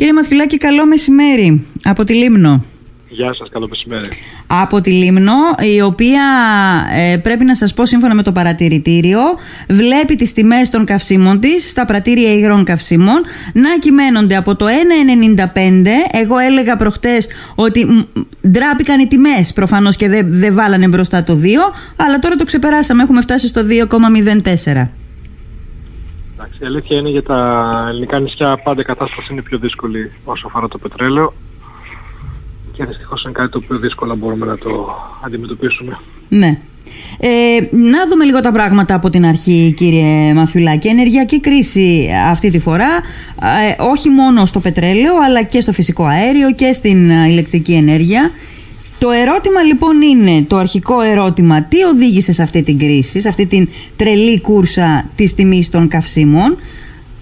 Κύριε Μαθιουλάκη, καλό μεσημέρι από τη Λίμνο. Γεια σας, καλό μεσημέρι. Από τη Λίμνο, η οποία ε, πρέπει να σας πω σύμφωνα με το παρατηρητήριο, βλέπει τις τιμές των καυσίμων της στα πρατήρια υγρών καυσίμων να κυμαίνονται από το 1,95. Εγώ έλεγα προχτές ότι ντράπηκαν οι τιμές προφανώς και δεν δε βάλανε μπροστά το 2, αλλά τώρα το ξεπεράσαμε, έχουμε φτάσει στο 2,04. Η αλήθεια είναι για τα ελληνικά νησιά πάντα η κατάσταση είναι πιο δύσκολη όσο αφορά το πετρέλαιο και δυστυχώς είναι κάτι το οποίο δύσκολα μπορούμε να το αντιμετωπίσουμε. Ναι. Ε, να δούμε λίγο τα πράγματα από την αρχή κύριε Μαθιουλάκη Ενεργειακή κρίση αυτή τη φορά ε, όχι μόνο στο πετρέλαιο αλλά και στο φυσικό αέριο και στην ηλεκτρική ενέργεια το ερώτημα λοιπόν είναι, το αρχικό ερώτημα, τι οδήγησε σε αυτή την κρίση, σε αυτή την τρελή κούρσα της τιμής των καυσίμων;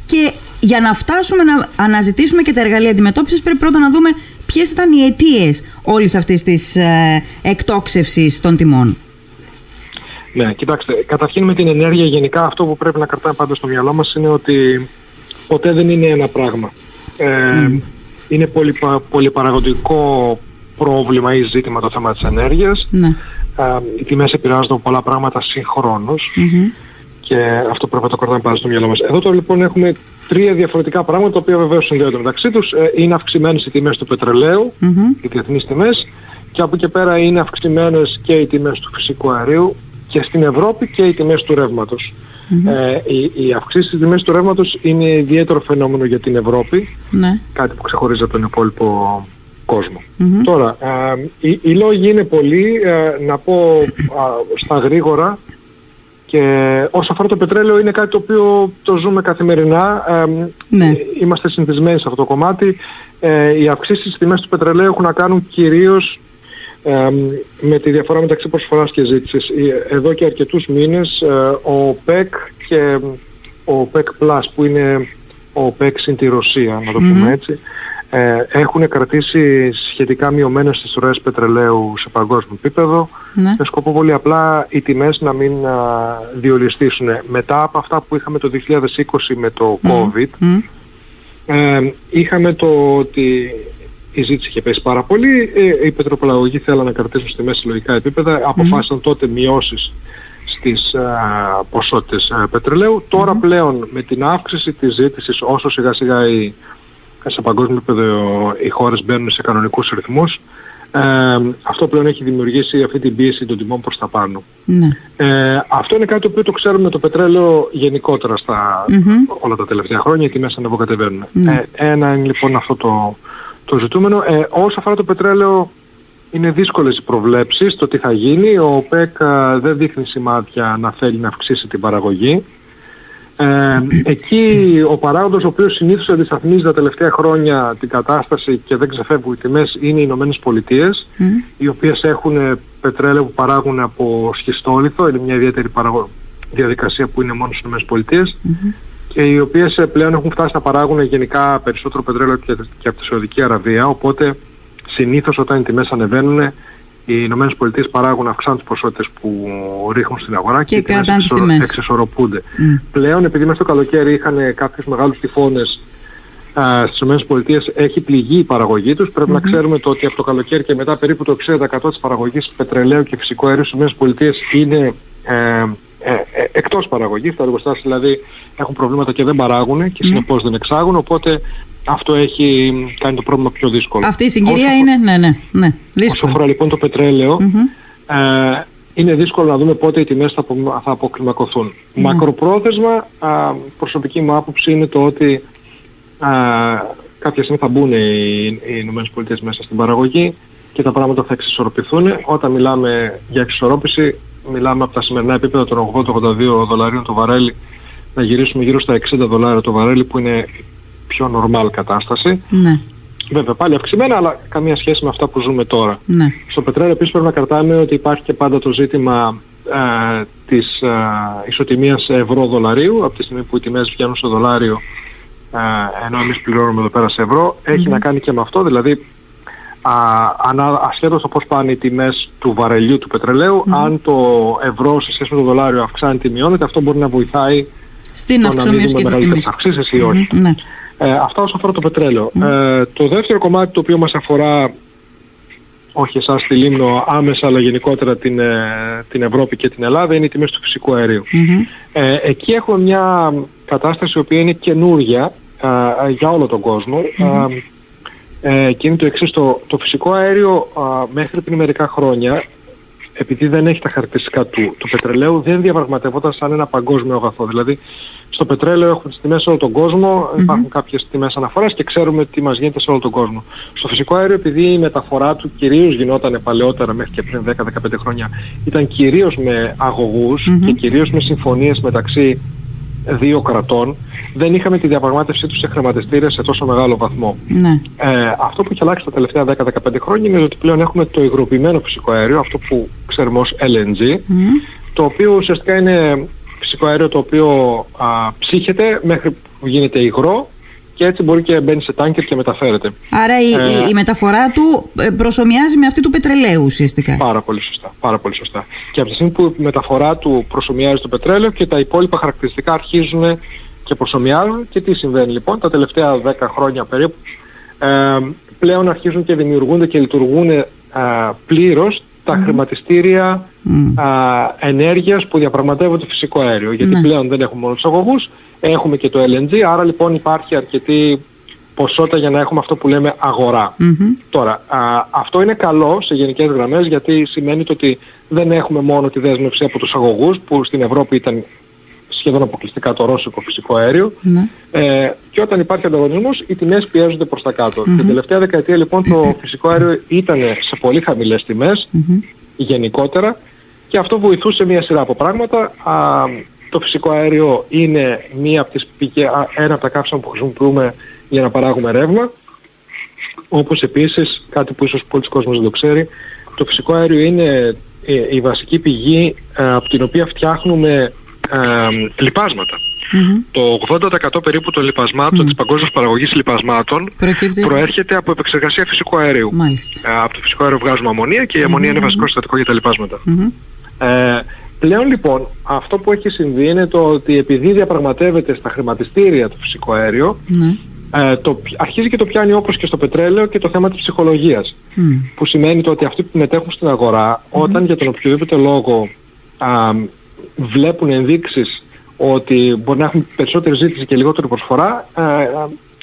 Και για να φτάσουμε να αναζητήσουμε και τα εργαλεία αντιμετώπισης πρέπει πρώτα να δούμε ποιες ήταν οι αιτίες όλης αυτής της ε, εκτόξευσης των τιμών. Ναι, κοιτάξτε, καταρχήν με την ενέργεια γενικά αυτό που πρέπει να κρατάμε πάντα στο μυαλό μας είναι ότι ποτέ δεν είναι ένα πράγμα. Ε, Είναι πολύ, πολυπαραγωγικό πρόβλημα ή ζήτημα το θέμα της ενέργειας. Ναι. Ε, οι τιμές επηρεάζονται από πολλά πράγματα και αυτό πρέπει να το κρατάμε πάντα στο μυαλό μας. Εδώ τώρα λοιπόν έχουμε τρία διαφορετικά πράγματα τα οποία βεβαίως συνδέονται μεταξύ τους. Ε, είναι αυξημένες οι τιμές του πετρελαίου, mm-hmm. οι διεθνείς τιμές και από εκεί πέρα είναι αυξημένες και οι τιμές του φυσικού αερίου και στην Ευρώπη και οι τιμές του ρεύματος. Ε, οι, οι αυξήσεις της τιμές του ρεύματος είναι ιδιαίτερο φαινόμενο για την Ευρώπη, ναι. κάτι που ξεχωρίζει από τον υπόλοιπο κόσμο. Τώρα, ε, οι, οι λόγοι είναι πολλοί, ε, να πω στα γρήγορα, και όσο αφορά το πετρέλαιο είναι κάτι το οποίο το ζούμε καθημερινά. ναι. Είμαστε συνηθισμένοι σε αυτό το κομμάτι. Ε, οι αυξήσεις στις τιμές του πετρελαίου έχουν να κάνουν κυρίως με τη διαφορά μεταξύ προσφοράς και ζήτησης. Ε, εδώ και αρκετούς μήνες ε, ο ΠΕΚ και ο ΠΕΚ Plus που είναι ο ΠΕΚ συν τη Ρωσία, να το πούμε έτσι, ε, έχουν κρατήσει σχετικά μειωμένες τις ροές πετρελαίου σε παγκόσμιο επίπεδο. Ναι. με σκοπό πολύ απλά οι τιμές να μην α, διολυστήσουν. Μετά από αυτά που είχαμε το 2020 με το COVID ε, είχαμε το ότι η ζήτηση είχε πέσει πάρα πολύ, ε, οι πετροπολαγωγοί θέλαν να κρατήσουν στη μέση συλλογικά επίπεδα, αποφάσισαν τότε μειώσεις στις α, ποσότητες πετρελαίου. Τώρα πλέον με την αύξηση της ζήτησης όσο σιγά σιγά η σε παγκόσμιο επίπεδο οι χώρες μπαίνουν σε κανονικούς ρυθμούς. Ε, αυτό πλέον έχει δημιουργήσει αυτή την πίεση των τιμών προς τα πάνω. Ναι. Ε, αυτό είναι κάτι το οποίο το ξέρουμε με το πετρέλαιο γενικότερα στα όλα τα τελευταία χρόνια, οι τιμές ανεβοκατεβαίνουν. Ναι. Ε, ένα είναι λοιπόν αυτό το, το ζητούμενο. Ε, όσο αφορά το πετρέλαιο είναι δύσκολες οι προβλέψεις το τι θα γίνει. Ο ΟΠΕΚ δεν δείχνει σημάδια να θέλει να αυξήσει την παραγωγή. Ε, εκεί ο παράγοντας ο οποίος συνήθως αντισταθμίζει τα τελευταία χρόνια την κατάσταση και δεν ξεφεύγουν οι τιμές είναι οι Ηνωμένες Πολιτείες, οι οποίες έχουν πετρέλαιο που παράγουν από σχιστόλιθο, είναι μια ιδιαίτερη παραγω... διαδικασία που είναι μόνο στις Ηνωμένες Πολιτείες και οι οποίες πλέον έχουν φτάσει να παράγουν γενικά περισσότερο πετρέλαιο και, και από τη Σαουδική Αραβία, οπότε συνήθως όταν οι τιμές ανεβαίνουν οι Ηνωμένες Πολιτείες παράγουν, αυξάνουν τις ποσότητες που ρίχνουν στην αγορά και, και οι τιμές εξισορροπούνται. Mm. Πλέον, επειδή μέσα στο καλοκαίρι είχαν κάποιους μεγάλους τυφώνες στις ΗΠΑ, έχει πληγεί η παραγωγή τους. Πρεπει να ξέρουμε το ότι από το καλοκαίρι και μετά περίπου το 60% της παραγωγής πετρελαίου και φυσικού αερίου στις ΗΠΑ είναι ε, ε, ε, εκτός παραγωγής, τα εργοστάσια δηλαδή έχουν προβλήματα και δεν παράγουν και συνεπώς δεν εξάγουν, οπότε αυτό έχει κάνει το πρόβλημα πιο δύσκολο. Αυτή η συγκυρία είναι, ναι, ναι, ναι, δύσκολο. Όσο αφορά λοιπόν το πετρελαιο ε, είναι δύσκολο να δούμε πότε οι τιμές θα, απο, θα αποκλιμακωθούν. Μακροπρόθεσμα, α, προσωπική μου άποψη είναι το ότι α, κάποια στιγμή θα μπουν οι, οι ΗΠΑ μέσα στην παραγωγή και τα πράγματα θα εξισορροπηθούν. Όταν μιλάμε για εξισορρόπηση, μιλάμε από τα σημερινά επίπεδα των 80-82 δολαρίων το βαρέλι να γυρίσουμε γύρω στα 60 δολάρια το βαρέλι που είναι πιο normal κατάσταση. Ναι. Βέβαια πάλι αυξημένα, αλλά καμία σχέση με αυτά που ζούμε τώρα. Ναι. Στο πετρέλαιο επίσης πρέπει να κρατάμε ότι υπάρχει και πάντα το ζήτημα ε, της ε, ισοτιμίας ευρώ-δολαρίου, από τη στιγμή που οι τιμές βγαίνουν στο δολάριο ε, ενώ εμείς πληρώνουμε εδώ πέρα σε ευρώ, έχει να κάνει και με αυτό, δηλαδή α, ασχέτως το πώς πάνε οι τιμές του βαρελιού του πετρελαίου, αν το ευρώ σε σχέση με το δολάριο αυξάνει τη μειώνεται, αυτό μπορεί να βοηθάει στην αυξομοίωση και τις τιμές. αυξήσεις ή όχι. Ναι. Ε, αυτά όσον αφορά το πετρέλαιο. Ε, το δεύτερο κομμάτι το οποίο μας αφορά όχι εσάς στη Λίμνο άμεσα αλλά γενικότερα την, ε, την Ευρώπη και την Ελλάδα είναι οι τιμές του φυσικού Ε, εκεί έχουμε μια κατάσταση η οποία είναι καινούρια ε, για όλο τον κόσμο. Ε, και είναι το εξής το, το φυσικό αέριο μέχρι πριν μερικά χρόνια επειδή δεν έχει τα χαρακτηριστικά του, του πετρελαίου δεν διαπραγματευόταν σαν ένα παγκόσμιο αγαθό. Δηλαδή στο πετρέλαιο έχουμε τις τιμές σε όλο τον κόσμο, mm-hmm. υπάρχουν κάποιες τιμές αναφοράς και ξέρουμε τι μας γίνεται σε όλο τον κόσμο. Στο φυσικό αέριο επειδή η μεταφορά του κυρίως γινόταν παλαιότερα μέχρι και πριν 10-15 χρόνια ήταν κυρίως με αγωγούς mm-hmm. και κυρίως με συμφωνίες μεταξύ δύο κρατών δεν είχαμε τη διαπραγμάτευσή τους σε χρηματιστήρια σε τόσο μεγάλο βαθμό. Ναι. Ε, αυτό που έχει αλλάξει τα τελευταία 10-15 χρόνια είναι ότι πλέον έχουμε το υγροποιημένο φυσικό αέριο, αυτό που ξέρουμε ως LNG, το οποίο ουσιαστικά είναι φυσικό αέριο το οποίο α, ψύχεται μέχρι που γίνεται υγρό και έτσι μπορεί και μπαίνει σε τάνκερ και μεταφέρεται. Άρα η, ε, η, μεταφορά του ε, προσωμιάζει με αυτή του πετρελαίου ουσιαστικά. Πάρα πολύ σωστά. Πάρα πολύ σωστά. Και από τη στιγμή που η μεταφορά του προσωμιάζει το πετρέλαιο και τα υπόλοιπα χαρακτηριστικά αρχίζουν και προσωμιάζουν. Και τι συμβαίνει λοιπόν τα τελευταία 10 χρόνια περίπου. Ε, πλέον αρχίζουν και δημιουργούνται και λειτουργούν ε, πλήρως τα χρηματιστήρια mm. ενέργειας που διαπραγματεύονται φυσικό αέριο. Γιατί ναι. πλέον δεν έχουμε μόνο τους αγωγούς, έχουμε και το LNG, άρα λοιπόν υπάρχει αρκετή ποσότητα για να έχουμε αυτό που λέμε Τώρα, αυτό είναι καλό σε γενικές γραμμές γιατί σημαίνει ότι δεν έχουμε μόνο τη δέσμευση από τους αγωγούς που στην Ευρώπη ήταν σχεδόν αποκλειστικά το ρώσικο φυσικό αέριο. Ναι. Ε, και όταν υπάρχει ανταγωνισμός, οι τιμές πιέζονται προς τα κάτω. Την τελευταία δεκαετία λοιπόν το φυσικό αέριο ήταν σε πολύ χαμηλές τιμές, γενικότερα, και αυτό βοηθούσε μια σειρά από πράγματα. Α, το φυσικό αέριο είναι μία από τις πηγές, ένα από τα καύσιμα που χρησιμοποιούμε για να παράγουμε ρεύμα. Όπως επίσης, κάτι που ίσως πολλοί κόσμος δεν το ξέρει, το φυσικό αέριο είναι ε, η βασική πηγή ε, από την οποία φτιάχνουμε ε, λιπασματα Το 80% περίπου των λιπασμάτων, mm. της παγκόσμιας παραγωγής λιπασμάτων προέρχεται από επεξεργασία φυσικού αερίου. Ε, από το φυσικό αέριο βγάζουμε αμμονία και η αμμονία είναι βασικό συστατικό για τα λιπάσματα. Ε, πλέον λοιπόν αυτό που έχει συμβεί είναι το ότι επειδή διαπραγματεύεται στα χρηματιστήρια το φυσικό αέριο ναι. ε, το, αρχίζει και το πιάνει όπως και στο πετρέλαιο και το θέμα της ψυχολογίας. Που σημαίνει το ότι αυτοί που μετέχουν στην αγορά όταν για τον οποιοδήποτε λόγο α, βλέπουν ενδείξεις ότι μπορεί να έχουν περισσότερη ζήτηση και λιγότερη προσφορά, ε, ε,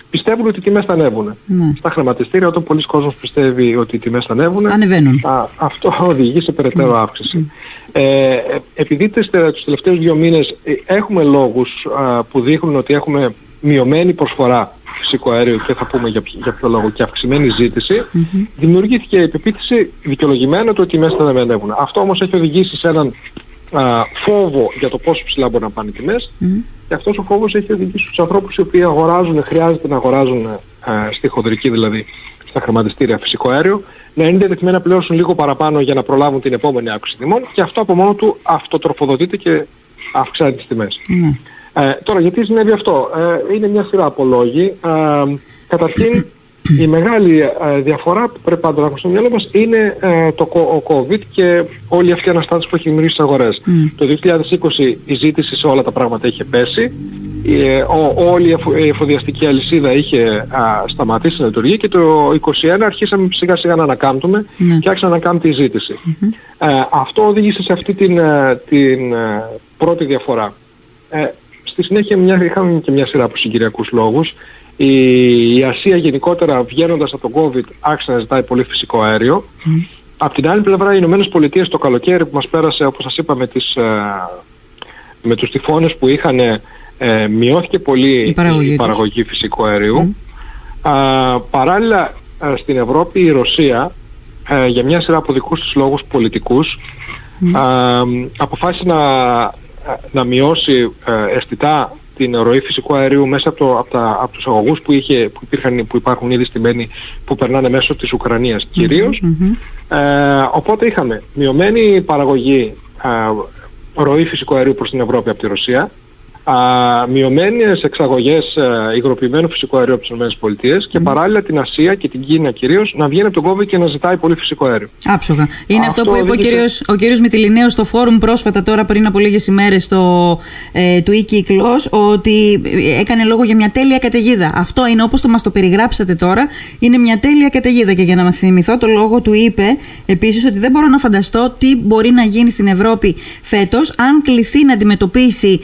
πιστεύουν ότι οι τιμές θα ανέβουν. Ναι. Στα χρηματιστήρια όταν πολλοί κόσμος πιστεύει ότι οι τιμές θα ανέβουν, Ανεβαίνουν. αυτό οδηγεί σε περαιτέρω ναι. αύξηση. Ε, επειδή τους τελευταίους δύο μήνες ε, έχουμε λόγους που δείχνουν ότι έχουμε μειωμένη προσφορά φυσικό αέριο και θα πούμε για, για ποιο λόγο και αυξημένη ζήτηση, mm-hmm. δημιουργήθηκε η πεποίθηση δικαιολογημένα ότι οι τιμές θα ανέβουν. Αυτό όμως έχει οδηγήσει σε έναν α, φόβο για το πόσο ψηλά μπορεί να πάνε οι τιμές και αυτός ο φόβος έχει οδηγήσει στους ανθρώπους οι οποίοι αγοράζουν, χρειάζεται να αγοράζουν α, στη χοντρική δηλαδή στα χρηματιστήρια φυσικό αέριο να είναι διατεθειμένα να πληρώσουν λίγο παραπάνω για να προλάβουν την επόμενη αύξηση τιμών και αυτό από μόνο του αυτοτροφοδοτείται και αυξάνει τις τιμές. Ε, τώρα γιατί συνέβη αυτό; Ε, είναι μια σειρά από λόγοι. Ε, καταρχήν η μεγάλη ε, διαφορά που πρέπει πάντα να έχουμε στο μυαλό μας είναι ε, το ο COVID και όλη αυτή η αναστάτωση που έχει δημιουργήσει στις αγορές. Το 2020 η ζήτηση σε όλα τα πράγματα είχε πέσει, ε, ο, όλη η εφοδιαστική αλυσίδα είχε σταματήσει να λειτουργεί και το 2021 αρχίσαμε σιγά σιγά να ανακάμπτουμε mm. και άρχισε να ανακάμπτει η ζήτηση. αυτό οδήγησε σε αυτή την, την πρώτη διαφορά. στη συνέχεια μια, είχαμε και μια σειρά από συγκυριακούς λόγους η, Ασία γενικότερα βγαίνοντας από τον COVID άρχισε να ζητάει πολύ φυσικό αέριο. Mm. Απ' την άλλη πλευρά οι Ηνωμένες Πολιτείες το καλοκαίρι που μας πέρασε όπως σας είπα με, τις, ε, με τους τυφώνες που είχαν ε, μειώθηκε πολύ η παραγωγή, η παραγωγή φυσικού αερίου. Α, παράλληλα ε, στην Ευρώπη η Ρωσία για μια σειρά από δικούς τους λόγους πολιτικούς αποφάσισε να, να μειώσει αισθητά την ροή φυσικού αερίου μέσα από, το, από, τα, από τους αγωγούς που, είχε, που, υπήρχαν, που υπάρχουν ήδη στημένοι που περνάνε μέσω της Ουκρανίας κυρίως. Ε, οπότε είχαμε μειωμένη παραγωγή ε, ροή φυσικού αερίου προς την Ευρώπη από τη Ρωσία μειωμένες εξαγωγές ε, υγροποιημένου φυσικού αερίου από τις ΗΠΑ και παράλληλα την Ασία και την Κίνα κυρίως να βγαίνει από τον κόβη και να ζητάει πολύ φυσικό αέριο. Άψογα. Είναι αυτό, που είπε ο κύριος, ο κύριος Μητυλινέος στο φόρουμ πρόσφατα τώρα πριν από λίγες ημέρες στο ε, του Ίκυκλος ότι έκανε λόγο για μια τέλεια καταιγίδα. Αυτό είναι όπως το μας το περιγράψατε τώρα, είναι μια τέλεια καταιγίδα και για να θυμηθώ το λόγο του είπε επίσης ότι δεν μπορώ να φανταστώ τι μπορεί να γίνει στην Ευρώπη φέτος αν κληθεί να αντιμετωπίσει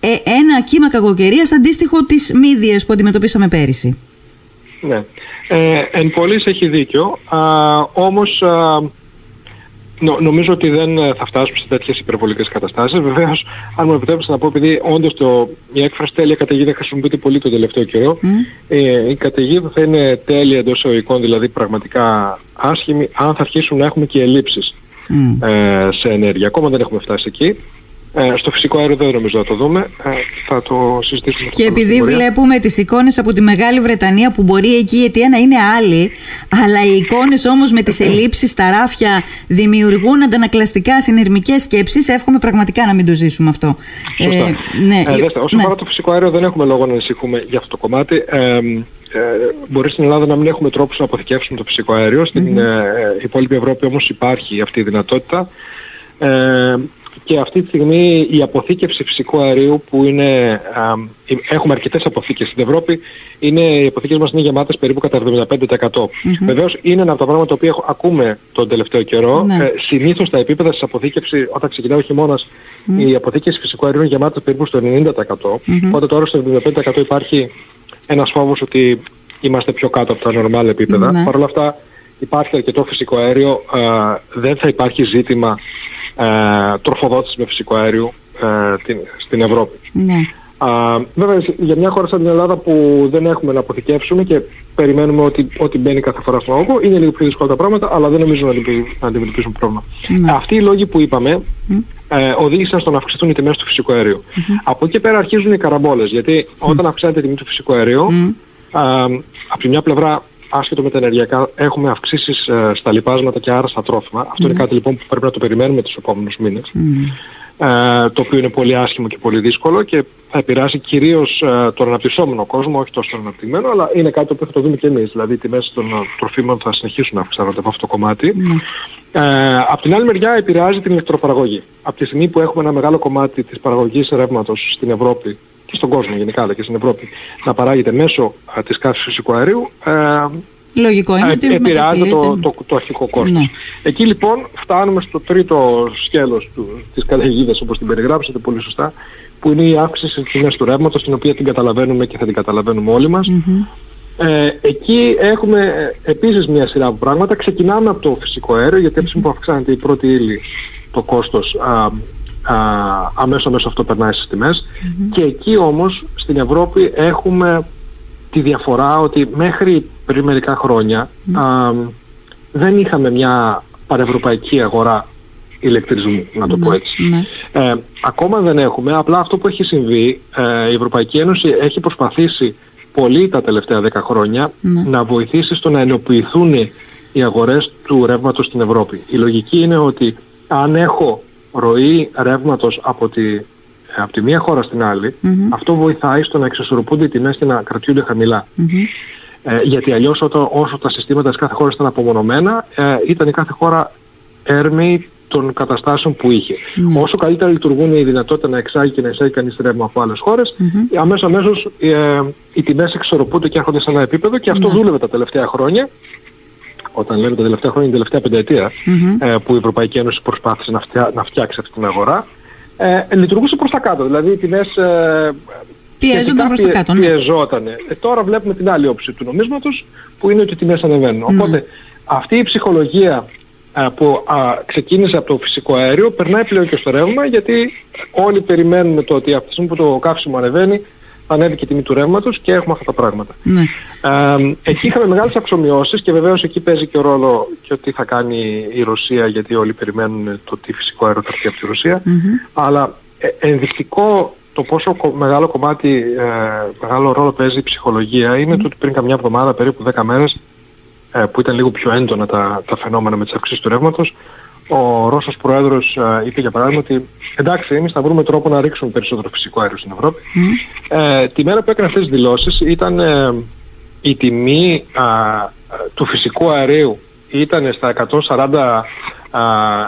ε, ένα κύμα κακοκαιρίας αντίστοιχο τις μύδιες που αντιμετωπίσαμε πέρυσι. Ναι. Ε, εν πολλής έχει δίκιο. Α, όμως α, νομίζω ότι δεν θα φτάσουμε σε τέτοιες υπερβολικές καταστάσεις. Βεβαίως, αν μου επιτρέψετε να πω, επειδή όντως το, η έκφραση τέλεια καταιγίδα χρησιμοποιείται πολύ τον τελευταίο καιρό, ε, η καταιγίδα θα είναι τέλεια εντός εωικών, δηλαδή πραγματικά άσχημη, αν θα αρχίσουν να έχουμε και ελλείψεις ε, σε ενέργεια. Ακόμα δεν έχουμε φτάσει εκεί. Ε, στο φυσικό αέριο δεν νομίζω να το δούμε. Ε, θα το συζητήσουμε. Και επειδή βλέπουμε τις εικόνες από τη Μεγάλη Βρετανία που μπορεί εκεί η αιτία να είναι άλλη, αλλά οι εικόνες όμως με τις ελλείψεις στα ράφια δημιουργούν αντανακλαστικά συνειρμικές σκέψεις, εύχομαι πραγματικά να μην το ζήσουμε αυτό. Ε, ναι, ε, δέστε, όσο ναι. το φυσικό αέριο δεν έχουμε λόγο να ανησυχούμε για αυτό το κομμάτι. Ε, ε, μπορεί στην Ελλάδα να μην έχουμε τρόπους να αποθηκεύσουμε το φυσικό αέριο. Στην mm-hmm. ε, υπόλοιπη Ευρώπη όμως υπάρχει αυτή η δυνατότητα. Ε, και αυτή τη στιγμή η αποθήκευση φυσικού αερίου που είναι, α, έχουμε αρκετές αποθήκες στην Ευρώπη, είναι, οι αποθήκες μας είναι γεμάτες περίπου κατά 75%. Mm-hmm. Βεβαίως είναι ένα από τα πράγματα που ακούμε τον τελευταίο καιρό. Ναι. Ε, συνήθως τα επίπεδα της αποθήκευσης όταν ξεκινάει ο χειμώνας mm. οι αποθήκες φυσικού αερίου είναι γεμάτες περίπου στο 90%. Mm-hmm. Οπότε τώρα στο 75% υπάρχει ένας φόβος ότι είμαστε πιο κάτω από τα νορμάλ επίπεδα. Ναι. Παρ' όλα αυτά υπάρχει αρκετό φυσικό αέριο, ε, δεν θα υπάρχει ζήτημα ε, τροφοδότηση με φυσικό αέριο ε, στην Ευρώπη. Ναι. βέβαια, για μια χώρα σαν την Ελλάδα που δεν έχουμε να αποθηκεύσουμε και περιμένουμε ότι, ότι μπαίνει κάθε φορά στον όγκο, είναι λίγο πιο δύσκολα τα πράγματα, αλλά δεν νομίζω να, να αντιμετωπίσουν πρόβλημα. Ναι. Αυτοί οι λόγοι που είπαμε ε, οδήγησαν στο να αυξηθούν οι τιμές του φυσικού αερίου. Από εκεί πέρα αρχίζουν οι καραμπόλες, γιατί όταν αυξάνεται η τιμή του φυσικού αερίου, από τη μια πλευρά άσχετο με τα ενεργειακά, έχουμε αυξήσεις ε, στα λοιπάσματα και άρα στα τρόφιμα. Αυτό είναι κάτι λοιπόν που πρέπει να το περιμένουμε τους επόμενους μήνες. Ε, το οποίο είναι πολύ άσχημο και πολύ δύσκολο και θα επηρεάσει κυρίως ε, τον αναπτυσσόμενο κόσμο, όχι τόσο τον αναπτυγμένο, αλλά είναι κάτι που θα το δούμε και εμείς. Δηλαδή οι τιμές των τροφίμων θα συνεχίσουν να αυξάνονται από αυτό το κομμάτι. Ε, απ' την άλλη μεριά επηρεάζει την ηλεκτροπαραγωγή. Από τη στιγμή που έχουμε ένα μεγάλο κομμάτι της παραγωγής ρεύματος στην Ευρώπη και στον κόσμο γενικά αλλά και στην Ευρώπη να παράγεται μέσω α, της καύσης φυσικού αερίου ε, Λογικό είναι ότι επηρεάζει το, το, το, αρχικό κόστος. Ναι. Εκεί λοιπόν φτάνουμε στο τρίτο σκέλος του, της καταιγίδας όπως την περιγράψατε πολύ σωστά που είναι η αύξηση της τιμής του ρεύματος την οποία την καταλαβαίνουμε και θα την καταλαβαίνουμε όλοι μας. Ε, εκεί έχουμε ε, επίσης μια σειρά από πράγματα. Ξεκινάμε από το φυσικό αέριο γιατί έτσι που αυξάνεται η πρώτη ύλη το κόστος α, αμέσως αμέσως αυτό περνάει στις τιμες και εκεί όμως στην Ευρώπη έχουμε τη διαφορά ότι μέχρι πριν μερικά α, δεν είχαμε μια παρευρωπαϊκή αγορά ηλεκτρισμού, να το πω έτσι. Ναι. Ε, ακόμα δεν έχουμε, απλά αυτό που έχει συμβεί, ε, η Ευρωπαϊκή Ένωση έχει προσπαθήσει πολύ τα τελευταία 10 χρόνια ναι. να βοηθήσει στο να ενοποιηθούν οι αγορές του ρεύματος στην Ευρώπη. Η λογική είναι ότι αν έχω ροή ρεύματος από τη, από τη μία χώρα στην άλλη, αυτό βοηθάει στο να εξισορροπούνται οι τιμές και να κρατιούνται Ε, γιατί αλλιώς όσο τα συστήματα της κάθε χώρας ήταν απομονωμένα, ε, ήταν η κάθε χώρα έρμη των καταστάσεων που είχε. Όσο καλύτερα λειτουργούν η δυνατότητα να εξάγει και να εισάγει κανείς ρεύμα από άλλες χώρες, mm-hmm. αμέσως αμέσως ε, οι τιμές εξορροπούνται και έρχονται σε ένα επίπεδο και αυτό δούλευε τα τελευταία χρόνια όταν λέμε τα τελευταία χρόνια, την τελευταία πενταετία, ε, που η Ευρωπαϊκή Ένωση προσπάθησε να, φτιά, να φτιάξει αυτή την αγορά, ε, λειτουργούσε προς τα κάτω. Δηλαδή οι τιμές ε, πιέζονταν προς τα κάτω. Ναι. Πιεζόταν. Ε, τώρα βλέπουμε την άλλη όψη του νομίσματος, που είναι ότι οι τιμές ανεβαίνουν. Οπότε αυτή η ψυχολογία ε, που α, ξεκίνησε από το φυσικό αέριο περνάει πλέον και στο ρεύμα γιατί όλοι περιμένουμε το ότι αυτή που το καύσιμο ανεβαίνει ανέβηκε η τιμή του ρεύματος και έχουμε αυτά τα πράγματα. Ναι. Ε, εκεί είχαμε μεγάλες αξιομοιώσεις και βεβαίως εκεί παίζει και ο ρόλο και τι θα κάνει η Ρωσία γιατί όλοι περιμένουν το τι φυσικό αέριο θα από τη Ρωσία. Αλλά ε, ενδεικτικό το πόσο μεγάλο κομμάτι, ε, μεγάλο ρόλο παίζει η ψυχολογία είναι το ότι πριν καμιά εβδομάδα, περίπου 10 μέρες, ε, που ήταν λίγο πιο έντονα τα, τα φαινόμενα με τις αυξήσεις του ρεύματος, ο Ρώσος Πρόεδρος ε, είπε για παράδειγμα ότι εντάξει εμείς θα βρούμε τρόπο να ρίξουμε περισσότερο φυσικό αέριο στην Ευρώπη. Ε, τη μέρα που έκανε αυτές τις δηλώσεις ήταν ε, η τιμή του φυσικού αερίου ήταν στα 140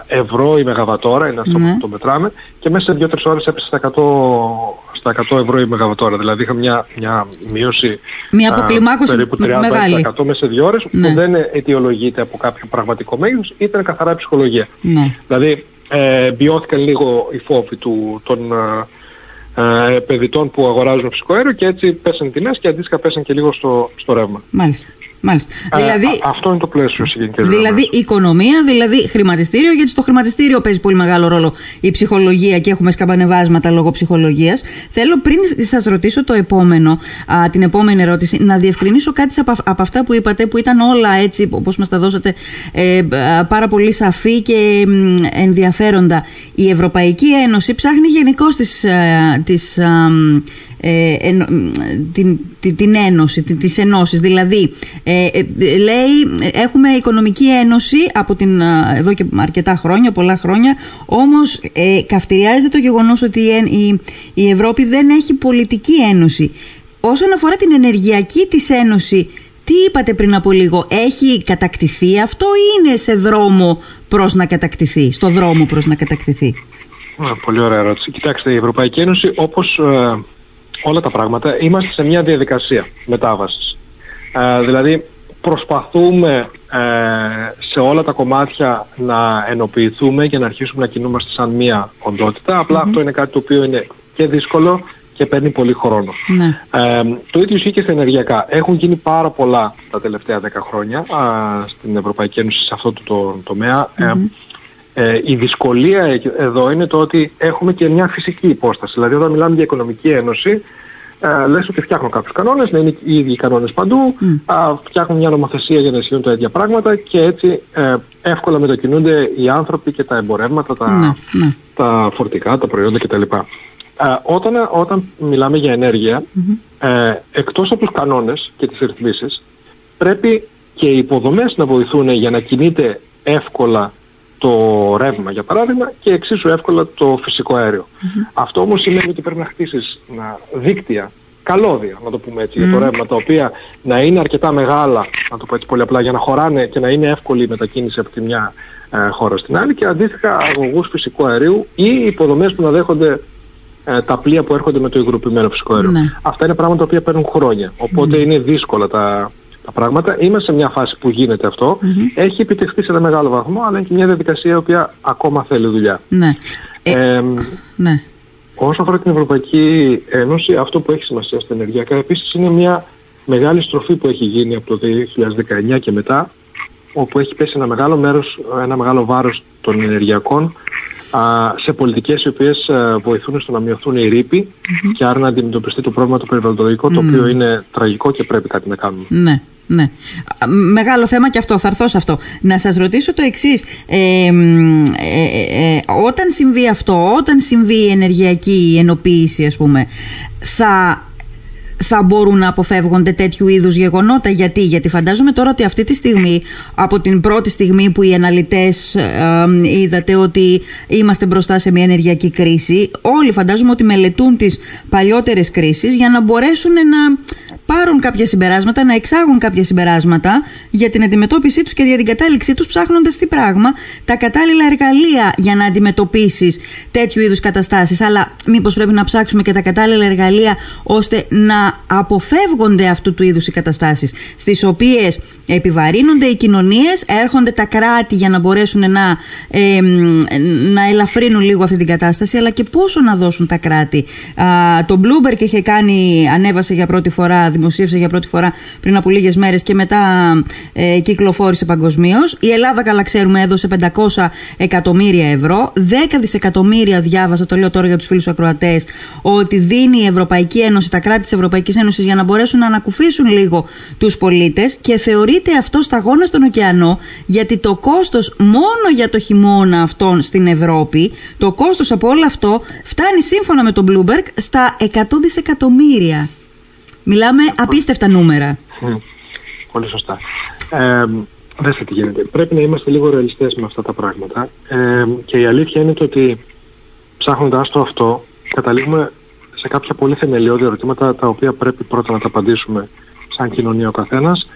ευρώ η μεγαβατόρα, είναι αυτό που το μετράμε, και μέσα σε 2-3 ώρες έπεσε στα 100, στα 100 ευρώ η μεγαβατόρα. Δηλαδή είχαμε μια, μια μείωση μια αποκλιμάκωση περίπου 30% μέσα σε 2 ώρες, που ναι. δεν αιτιολογείται από κάποιο πραγματικό μέγεθος, ήταν καθαρά ψυχολογία. Ναι. Δηλαδή ε, βιώθηκαν λίγο οι φόβοι του, των ε, παιδιτών που αγοράζουν φυσικό αέριο και έτσι πέσαν οι τιμές και αντίστοιχα πέσαν και λίγο στο, στο ρεύμα. Μάλιστα. Μάλιστα. δηλαδή, αυτό είναι το πλαίσιο συγκεκριμένα. Δηλαδή οικονομία, δηλαδή χρηματιστήριο, γιατί στο χρηματιστήριο παίζει πολύ μεγάλο ρόλο η ψυχολογία και έχουμε σκαμπανεβάσματα λόγω ψυχολογίας. Θέλω πριν σας ρωτήσω το επόμενο, α, την επόμενη ερώτηση, να διευκρινίσω κάτι από, από αυτά που είπατε, που ήταν όλα έτσι, όπω μας τα δώσατε, ε, πάρα πολύ σαφή και ενδιαφέροντα. Η Ευρωπαϊκή Ένωση ψάχνει γενικώς τις, ε, ε, την, την, την ένωση, την, τις ενώσεις. Δηλαδή, ε, ε, λέει, έχουμε οικονομική ένωση από την, εδώ και αρκετά χρόνια, πολλά χρόνια, όμως ε, καυτηριάζεται το γεγονός ότι η, η Ευρώπη δεν έχει πολιτική ένωση. Όσον αφορά την ενεργειακή της ένωση, τι είπατε πριν από λίγο, έχει κατακτηθεί; Αυτό ή είναι σε δρόμο προς να κατακτηθεί, στο δρόμο προς να κατακτηθεί. Πολύ ωραία ερώτηση. Κοιτάξτε, η Ευρωπαϊκή Ένωση όπως όλα τα πράγματα, είμαστε σε μια διαδικασία μετάβασης. Ε, δηλαδή προσπαθούμε ε, σε όλα τα κομμάτια να ενοποιηθούμε και να αρχίσουμε να κινούμαστε σαν μία οντότητα. αυτό είναι κάτι το οποίο είναι και δύσκολο και παίρνει πολύ χρόνο. Ναι. Ε, το ίδιο ισχύει και στα ενεργειακά. Έχουν γίνει πάρα πολλά τα τελευταία 10 χρόνια στην Ευρωπαϊκή Ένωση σε αυτό το, το τομέα. Ε, η δυσκολία εδώ είναι το ότι έχουμε και μια φυσική υπόσταση. Δηλαδή όταν μιλάμε για οικονομική ένωση, ε, λες ότι φτιάχνω κάποιους κανόνες, να είναι οι ίδιοι οι κανόνες παντού, mm. φτιάχνουν μια νομοθεσία για να ισχύουν τα ίδια πράγματα και έτσι ε, εύκολα μετακινούνται οι άνθρωποι και τα εμπορεύματα, τα, ναι, ναι. τα φορτικά, τα προϊόντα κτλ. Ε, όταν, όταν μιλάμε για ενέργεια, ε, εκτός από τους κανόνες και τις ρυθμίσεις, πρέπει και οι υποδομές να βοηθούν για να κινείται εύκολα το ρεύμα για παράδειγμα και εξίσου εύκολα το φυσικό Αυτό όμως σημαίνει ότι πρέπει να χτίσεις να δίκτυα, καλώδια να το πούμε έτσι, για το ρεύμα τα οποία να είναι αρκετά μεγάλα, να το πω έτσι πολύ απλά, για να χωράνε και να είναι εύκολη η μετακίνηση από τη μια ε, χώρα στην άλλη και αντίστοιχα αγωγούς φυσικού αερίου ή υποδομές που να δέχονται ε, τα πλοία που έρχονται με το υγροποιημένο φυσικό αέριο. Ναι. Αυτά είναι πράγματα τα οποία παίρνουν χρόνια. είναι δύσκολα τα, τα πράγματα. Είμαστε σε μια φάση που γίνεται Έχει επιτευχθεί σε ένα μεγάλο βαθμό, αλλά είναι και μια διαδικασία η οποία ακόμα θέλει δουλειά. Ναι. Ε, ναι. Όσο αφορά την Ευρωπαϊκή Ένωση, αυτό που έχει σημασία στα ενεργειακά επίσης είναι μια μεγάλη στροφή που έχει γίνει από το 2019 και μετά, όπου έχει πέσει ένα μεγάλο μέρος, ένα μεγάλο βάρος των ενεργειακών σε πολιτικές οι οποίες βοηθούν στο να μειωθούν οι ρηποι και άρα να αντιμετωπιστεί το πρόβλημα το περιβαλλοντικό το οποίο είναι τραγικό και πρέπει κάτι να κάνουμε. Ναι. Ναι. Μεγάλο θέμα και αυτό, θα έρθω σε αυτό. Να σας ρωτήσω το εξής. Ε, ε, ε, όταν συμβεί αυτό, όταν συμβεί η ενεργειακή ενοποίηση, ας πούμε, θα θα μπορούν να αποφεύγονται τέτοιου είδους γεγονότα. Γιατί, Γιατί φαντάζομαι τώρα ότι αυτή τη στιγμή, από την πρώτη στιγμή που οι αναλυτές είδατε ότι είμαστε μπροστά σε μια ενεργειακή κρίση, όλοι φαντάζομαι ότι μελετούν τις παλιότερες κρίσεις για να μπορέσουν να πάρουν κάποια συμπεράσματα, να εξάγουν κάποια συμπεράσματα για την αντιμετώπιση τους και για την κατάληξή τους ψάχνοντας τι πράγμα, τα κατάλληλα εργαλεία για να αντιμετωπίσεις τέτοιου είδους καταστάσεις. Αλλά μήπως πρέπει να ψάξουμε και τα κατάλληλα εργαλεία ώστε να αποφεύγονται αυτού του είδους οι καταστάσεις στις οποίες επιβαρύνονται οι κοινωνίες, έρχονται τα κράτη για να μπορέσουν να, να ελαφρύνουν λίγο αυτή την κατάσταση αλλά και πόσο να δώσουν τα κράτη. Α, το Bloomberg είχε κάνει, ανέβασε για πρώτη φορά, δημοσίευσε για πρώτη φορά πριν από λίγες μέρες και μετά ε, κυκλοφόρησε παγκοσμίως. Η Ελλάδα καλά ξέρουμε έδωσε 500 εκατομμύρια ευρώ, 10 δισεκατομμύρια διάβασα, το λέω τώρα για τους φίλους ακροατές, ότι δίνει η Ευρωπαϊκή Ένωση, τα κράτη της Ευρωπαϊκής Ένωσης για να μπορέσουν να ανακουφίσουν λίγο τους πολίτες και θεωρείται αυτό σταγόνα στον ωκεανό γιατί το κόστος μόνο για το χειμώνα αυτόν στην Ευρώπη, το κόστος από όλο αυτό φτάνει σύμφωνα με τον Bloomberg στα 100 δισεκατομμύρια. Μιλάμε απίστευτα νούμερα. Πολύ σωστά. Ε, Δέστε τι γίνεται. Πρέπει να είμαστε λίγο ρεαλιστές με αυτά τα πράγματα. Ε, και η αλήθεια είναι το ότι ψάχνοντας το αυτό, καταλήγουμε σε κάποια πολύ θεμελιώδη ερωτήματα τα οποία πρέπει πρώτα να τα απαντήσουμε σαν κοινωνία ο καθένας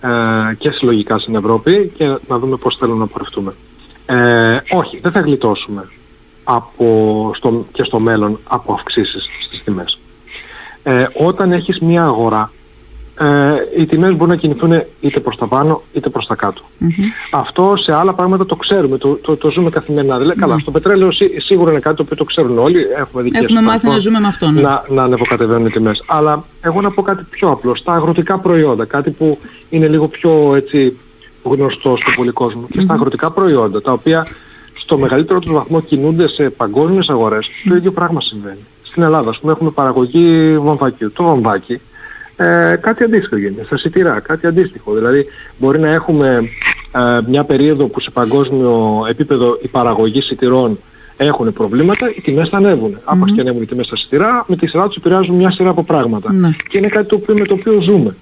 ε, και συλλογικά στην Ευρώπη και να δούμε πώς θέλουμε να πορευτούμε. Ε, όχι, δεν θα γλιτώσουμε από, στο, και στο μέλλον από αυξήσεις στις τιμές. Ε, όταν έχεις μια αγορά ε, οι τιμές μπορούν να κινηθούν είτε προς τα πάνω είτε προς τα κατω Αυτό σε άλλα πράγματα το ξέρουμε, το, το, το ζούμε καθημερινά. Δηλαδή, καλά, στο πετρέλαιο σί, σίγουρα είναι κάτι το οποίο το ξέρουν όλοι. Έχουμε, δικές Έχουμε μάθει να ζούμε με αυτό. Ναι. Να, να ανεβοκατεβαίνουν οι τιμές. Αλλά εγώ να πω κάτι πιο απλό. Στα αγροτικά προϊόντα, κάτι που είναι λίγο πιο έτσι, γνωστό στον πολύ κόσμο. Και στα αγροτικά προϊόντα, τα οποία στο μεγαλύτερο τους βαθμό κινούνται σε παγκόσμιες αγορές, το ίδιο πράγμα συμβαίνει. Στην Ελλάδα, ας πούμε, έχουμε παραγωγή βαμβακιού. Το βαμβάκι ε, κάτι αντίστοιχο γίνεται. Στα σιτηρά, κάτι αντίστοιχο. Δηλαδή, μπορεί να έχουμε ε, μια περίοδο που σε παγκόσμιο επίπεδο οι παραγωγοί σιτηρών έχουν προβλήματα, οι τιμές θα ανέβουν. Mm-hmm. Άπαξ και ανέβουν οι τιμές στα σιτηρά, με τη σειρά τους επηρεάζουν μια σειρά από πράγματα. Ναι. Και είναι κάτι το οποίο, με το οποίο ζούμε.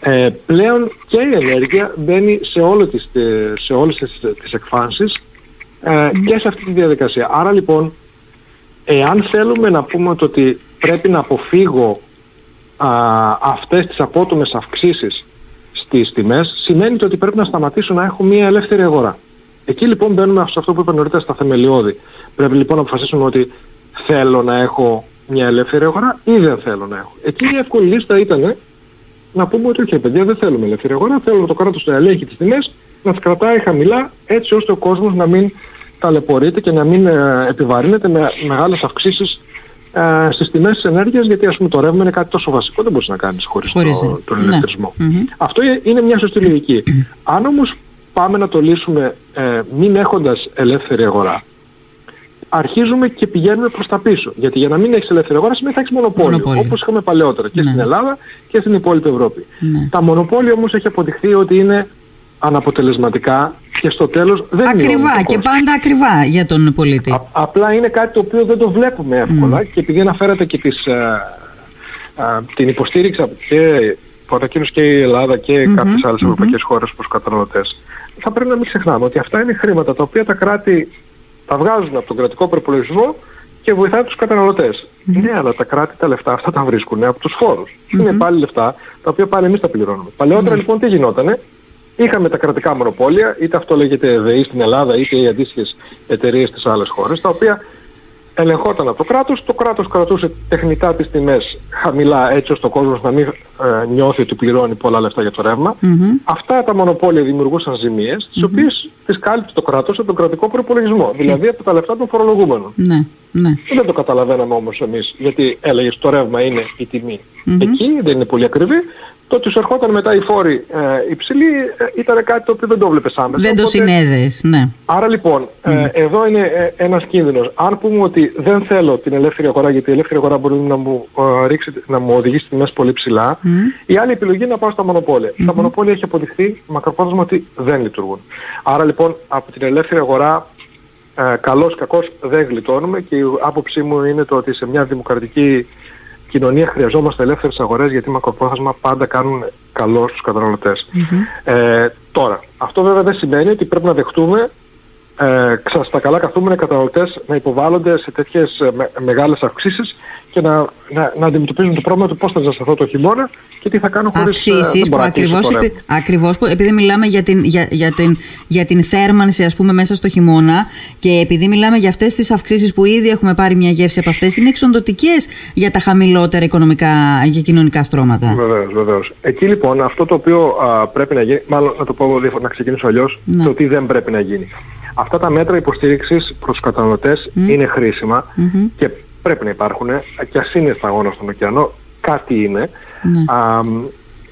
Ε, πλέον και η ενέργεια μπαίνει σε, όλο τις, σε όλες τις, τις εκφάνσεις ε, και σε αυτή τη διαδικασία. Άρα λοιπόν, εάν θέλουμε να πούμε ότι πρέπει να αποφύγω α, αυτές τις απότομες αυξήσεις στις τιμές σημαίνει ότι πρέπει να σταματήσω να έχω μια ελεύθερη αγορά. Εκεί λοιπόν μπαίνουμε σε αυτό που είπα νωρίτερα στα θεμελιώδη. Πρέπει λοιπόν να αποφασίσουμε ότι θέλω να έχω μια ελεύθερη αγορά ή δεν θέλω να έχω. Εκεί η εύκολη λίστα ήταν να πούμε ότι όχι παιδιά δεν θέλουμε ελεύθερη αγορά, θέλουμε το κράτος να ελέγχει τις τιμές, να τις κρατάει χαμηλά έτσι ώστε ο κόσμος να μην ταλαιπωρείται και να μην ε, επιβαρύνεται με μεγάλες αυξήσεις ε, στις τιμές της ενέργειας γιατί ας πούμε το ρεύμα είναι κάτι τόσο βασικό δεν μπορείς να κάνεις χωρίς, χωρίς το, τον ναι. ηλεκτρισμό. Αυτό είναι μια σωστή λογική. Αν όμως πάμε να το λύσουμε ε, μην έχοντας ελεύθερη αγορά αρχίζουμε και πηγαίνουμε προς τα πίσω. Γιατί για να μην έχεις ελεύθερη αγορά σημαίνει θα έχεις μονοπόλιο, μονοπόλιο. όπως είχαμε παλαιότερα και ναι. στην Ελλάδα και στην υπόλοιπη Ευρώπη. Ναι. Τα μονοπόλια όμως έχει αποδειχθεί ότι είναι αναποτελεσματικά και στο τέλος δεν είναι Ακριβά και πάντα ακριβά για τον πολίτη. Α, απλά είναι κάτι το οποίο δεν το βλέπουμε εύκολα mm. και επειδή αναφέρατε και τις, α, α, την υποστήριξη και που ανακοίνωσε και η Ελλάδα και mm-hmm. κάποιες άλλες mm-hmm. ευρωπαϊκές χώρες προς καταναλωτές θα πρέπει να μην ξεχνάμε ότι αυτά είναι χρήματα τα οποία τα κράτη τα βγάζουν από τον κρατικό προπολογισμό και βοηθάει τους καταναλωτές. Mm-hmm. Ναι, αλλά τα κράτη τα λεφτά αυτά τα βρίσκουν από τους φόρους. Mm-hmm. Είναι πάλι λεφτά τα οποία πάλι εμείς τα πληρώνουμε. Παλαιότερα λοιπόν τι γινότανε, Είχαμε τα κρατικά μονοπόλια, είτε αυτό λέγεται ΔΕΗ στην Ελλάδα, είτε οι αντίστοιχες εταιρείες στις άλλες χώρες, τα οποία ελεγχόταν από το κράτος, το κράτος κρατούσε τεχνητά τις τιμές χαμηλά έτσι ώστε ο κόσμος να μην ε, νιώθει ότι πληρώνει πολλά λεφτά για το ρεύμα. Αυτά τα μονοπόλια δημιουργούσαν ζημίες, τις οποίες τις κάλυψε το κράτος από τον κρατικό προπολογισμό, δηλαδή από τα λεφτά των φορολογούμενων. Ναι, ναι. Δεν το καταλαβαίναμε όμως εμείς, γιατί έλεγες το ρεύμα είναι η τιμή. Εκεί δεν είναι πολύ ακριβή, το ότι σου ερχόταν μετά η φόρη ε, υψηλή ε, ήταν κάτι το οποίο δεν το βλέπεις άμεσα. Δεν το συνέδεσαι, ναι. Άρα λοιπόν, ε, εδώ είναι ε, ένας κίνδυνος. Αν πούμε ότι δεν θέλω την ελεύθερη αγορά, γιατί η ελεύθερη αγορά μπορεί να μου, ε, ρίξει, να μου οδηγήσει τιμές πολύ ψηλά, η άλλη επιλογή είναι να πάω στα μονοπόλια. Τα μονοπόλια έχει αποδειχθεί μακροπρόθεσμα ότι δεν λειτουργούν. Άρα λοιπόν, από την ελεύθερη αγορά ε, καλώς κακώς δεν γλιτώνουμε και η άποψή μου είναι το ότι σε μια δημοκρατική κοινωνία χρειαζόμαστε ελεύθερες αγορές γιατί μακροπρόθεσμα πάντα κάνουν καλό στους καταναλωτές. Ε, τώρα, αυτό βέβαια δεν σημαίνει ότι πρέπει να δεχτούμε ε, στα καλά καθούμενα καταναλωτές να υποβάλλονται σε τέτοιες ε, με, μεγάλες αυξήσεις και να, να, να αντιμετωπίζουν το πρόβλημα του πώς θα ζεσταθώ το χειμώνα και τι θα κάνω χωρίς Αυξήσεις που ακριβώς, επει, ακριβώς που επειδή μιλάμε για την, για, για, την, για την θέρμανση ας πούμε μέσα στο χειμώνα και επειδή μιλάμε για αυτές τις αυξήσεις που ήδη έχουμε πάρει μια γεύση από αυτές είναι εξοντοτικές για τα χαμηλότερα οικονομικά και κοινωνικά στρώματα. Βεβαίως, βεβαίως. Εκεί λοιπόν αυτό το οποίο α, πρέπει να γίνει, μάλλον να το πω να ξεκινήσω αλλιώς, ναι. το τι δεν πρέπει να γίνει. Αυτά τα μέτρα υποστήριξης προς τους καταναλωτές είναι χρήσιμα και πρέπει να υπάρχουν και ας είναι σταγόνα στον ωκεανό, κάτι είναι. Ναι. Α,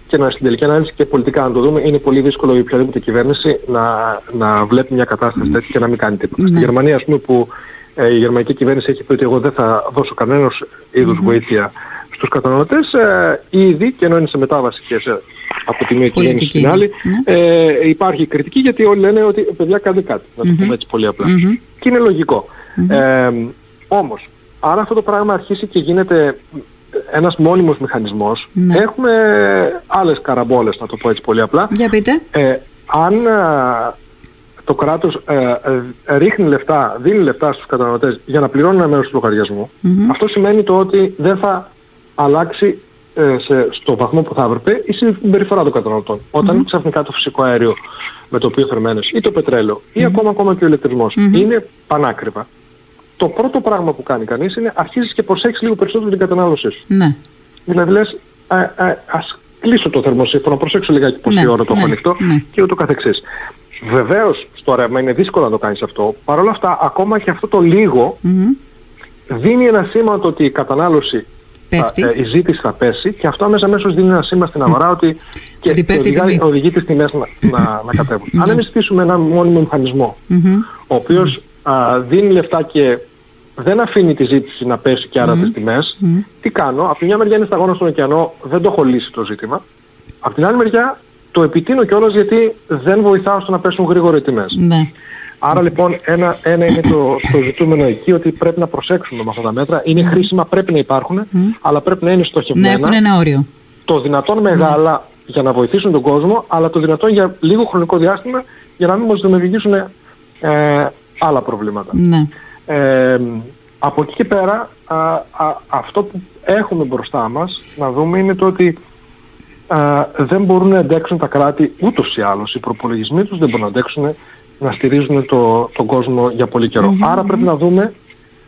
και να στην τελική ανάλυση και πολιτικά να το δούμε, είναι πολύ δύσκολο η οποιαδήποτε κυβέρνηση να, να βλέπει μια κατάσταση τέτοια και να μην κάνει τίποτα. Στη ναι. Γερμανία, ας πούμε, που ε, η γερμανική κυβέρνηση έχει πει ότι εγώ δεν θα δώσω κανένας είδους βοήθεια στους καταναλωτές, ε, ήδη και ενώ είναι σε μετάβαση και σε από τη μία κυβέρνηση στην άλλη. Ναι. Ε, υπάρχει κριτική γιατί όλοι λένε ότι παιδιά κάντε κάτι, να το πούμε έτσι πολύ απλά. Και είναι λογικό. Ε, όμως, αν αυτό το πράγμα αρχίσει και γίνεται ένας μόνιμος μηχανισμός, ναι. έχουμε άλλες καραμπόλες, να το πω έτσι πολύ απλά. Για πείτε. Ε, αν το κράτος ε, ε, ρίχνει λεφτά, δίνει λεφτά στους καταναλωτές για να πληρώνουν ένα μέρος του λογαριασμου αυτό σημαίνει το ότι δεν θα αλλάξει ε, σε, στο βαθμό που θα έπρεπε η συμπεριφορά των καταναλωτών. Όταν ξαφνικά το φυσικό αέριο με το οποίο θερμαίνεις ή το πετρέλαιο ή ακόμα, ακόμα και ο ηλεκτρισμός είναι πανάκριβα, το πρώτο πράγμα που κάνει κανείς είναι αρχίζεις και προσέξεις λίγο περισσότερο την κατανάλωσή σου. Ναι. Δηλαδή λες, α, α, ας κλείσω το θερμοσύφωνο, προσέξω λιγάκι πόση ναι, ώρα το έχω ναι, ανοιχτό ναι. και ούτω καθεξής. Βεβαίως στο ρεύμα είναι δύσκολο να το κάνεις αυτό. Παρ' όλα αυτά ακόμα και αυτό το λιγο δίνει ένα σήμα ότι η κατανάλωση θα, ε, η ζήτηση θα πέσει και αυτό αμέσως αμέσως δίνει ένα σήμα στην αγορά ότι και οδηγεί, οδηγεί τις τιμές να, να, να κατέβουν. Αν εμείς στήσουμε ένα μόνιμο μηχανισμό ο οποίος α, δίνει λεφτά και δεν αφήνει τη ζήτηση να πέσει και άρα τις τιμές, τι κάνω, από τη μια μεριά είναι σταγόνα στον ωκεανό, δεν το έχω λύσει το ζήτημα. Από την άλλη μεριά το επιτείνω κιόλας γιατί δεν βοηθάω στο να πέσουν γρήγορα οι τιμές. Ναι. Άρα λοιπόν ένα, ένα είναι το, το ζητούμενο εκεί ότι πρέπει να προσέξουμε με αυτά τα μέτρα. Είναι χρήσιμα, πρέπει να υπάρχουν, αλλά πρέπει να είναι στοχευμένα. Ναι, έχουν ένα όριο. Το δυνατόν μεγάλα για να βοηθήσουν τον κόσμο, αλλά το δυνατόν για λίγο χρονικό διάστημα για να μην μας δημιουργήσουν ε, άλλα προβλήματα. Ναι. Ε, από εκεί και πέρα, αυτό που έχουμε μπροστά μας να δούμε είναι το ότι δεν μπορούν να αντέξουν τα κράτη ούτως ή άλλως. Οι προπολογισμοί τους δεν μπορούν να αντέξουν να στηρίζουν το, τον κόσμο για πολύ Άρα πρέπει να δούμε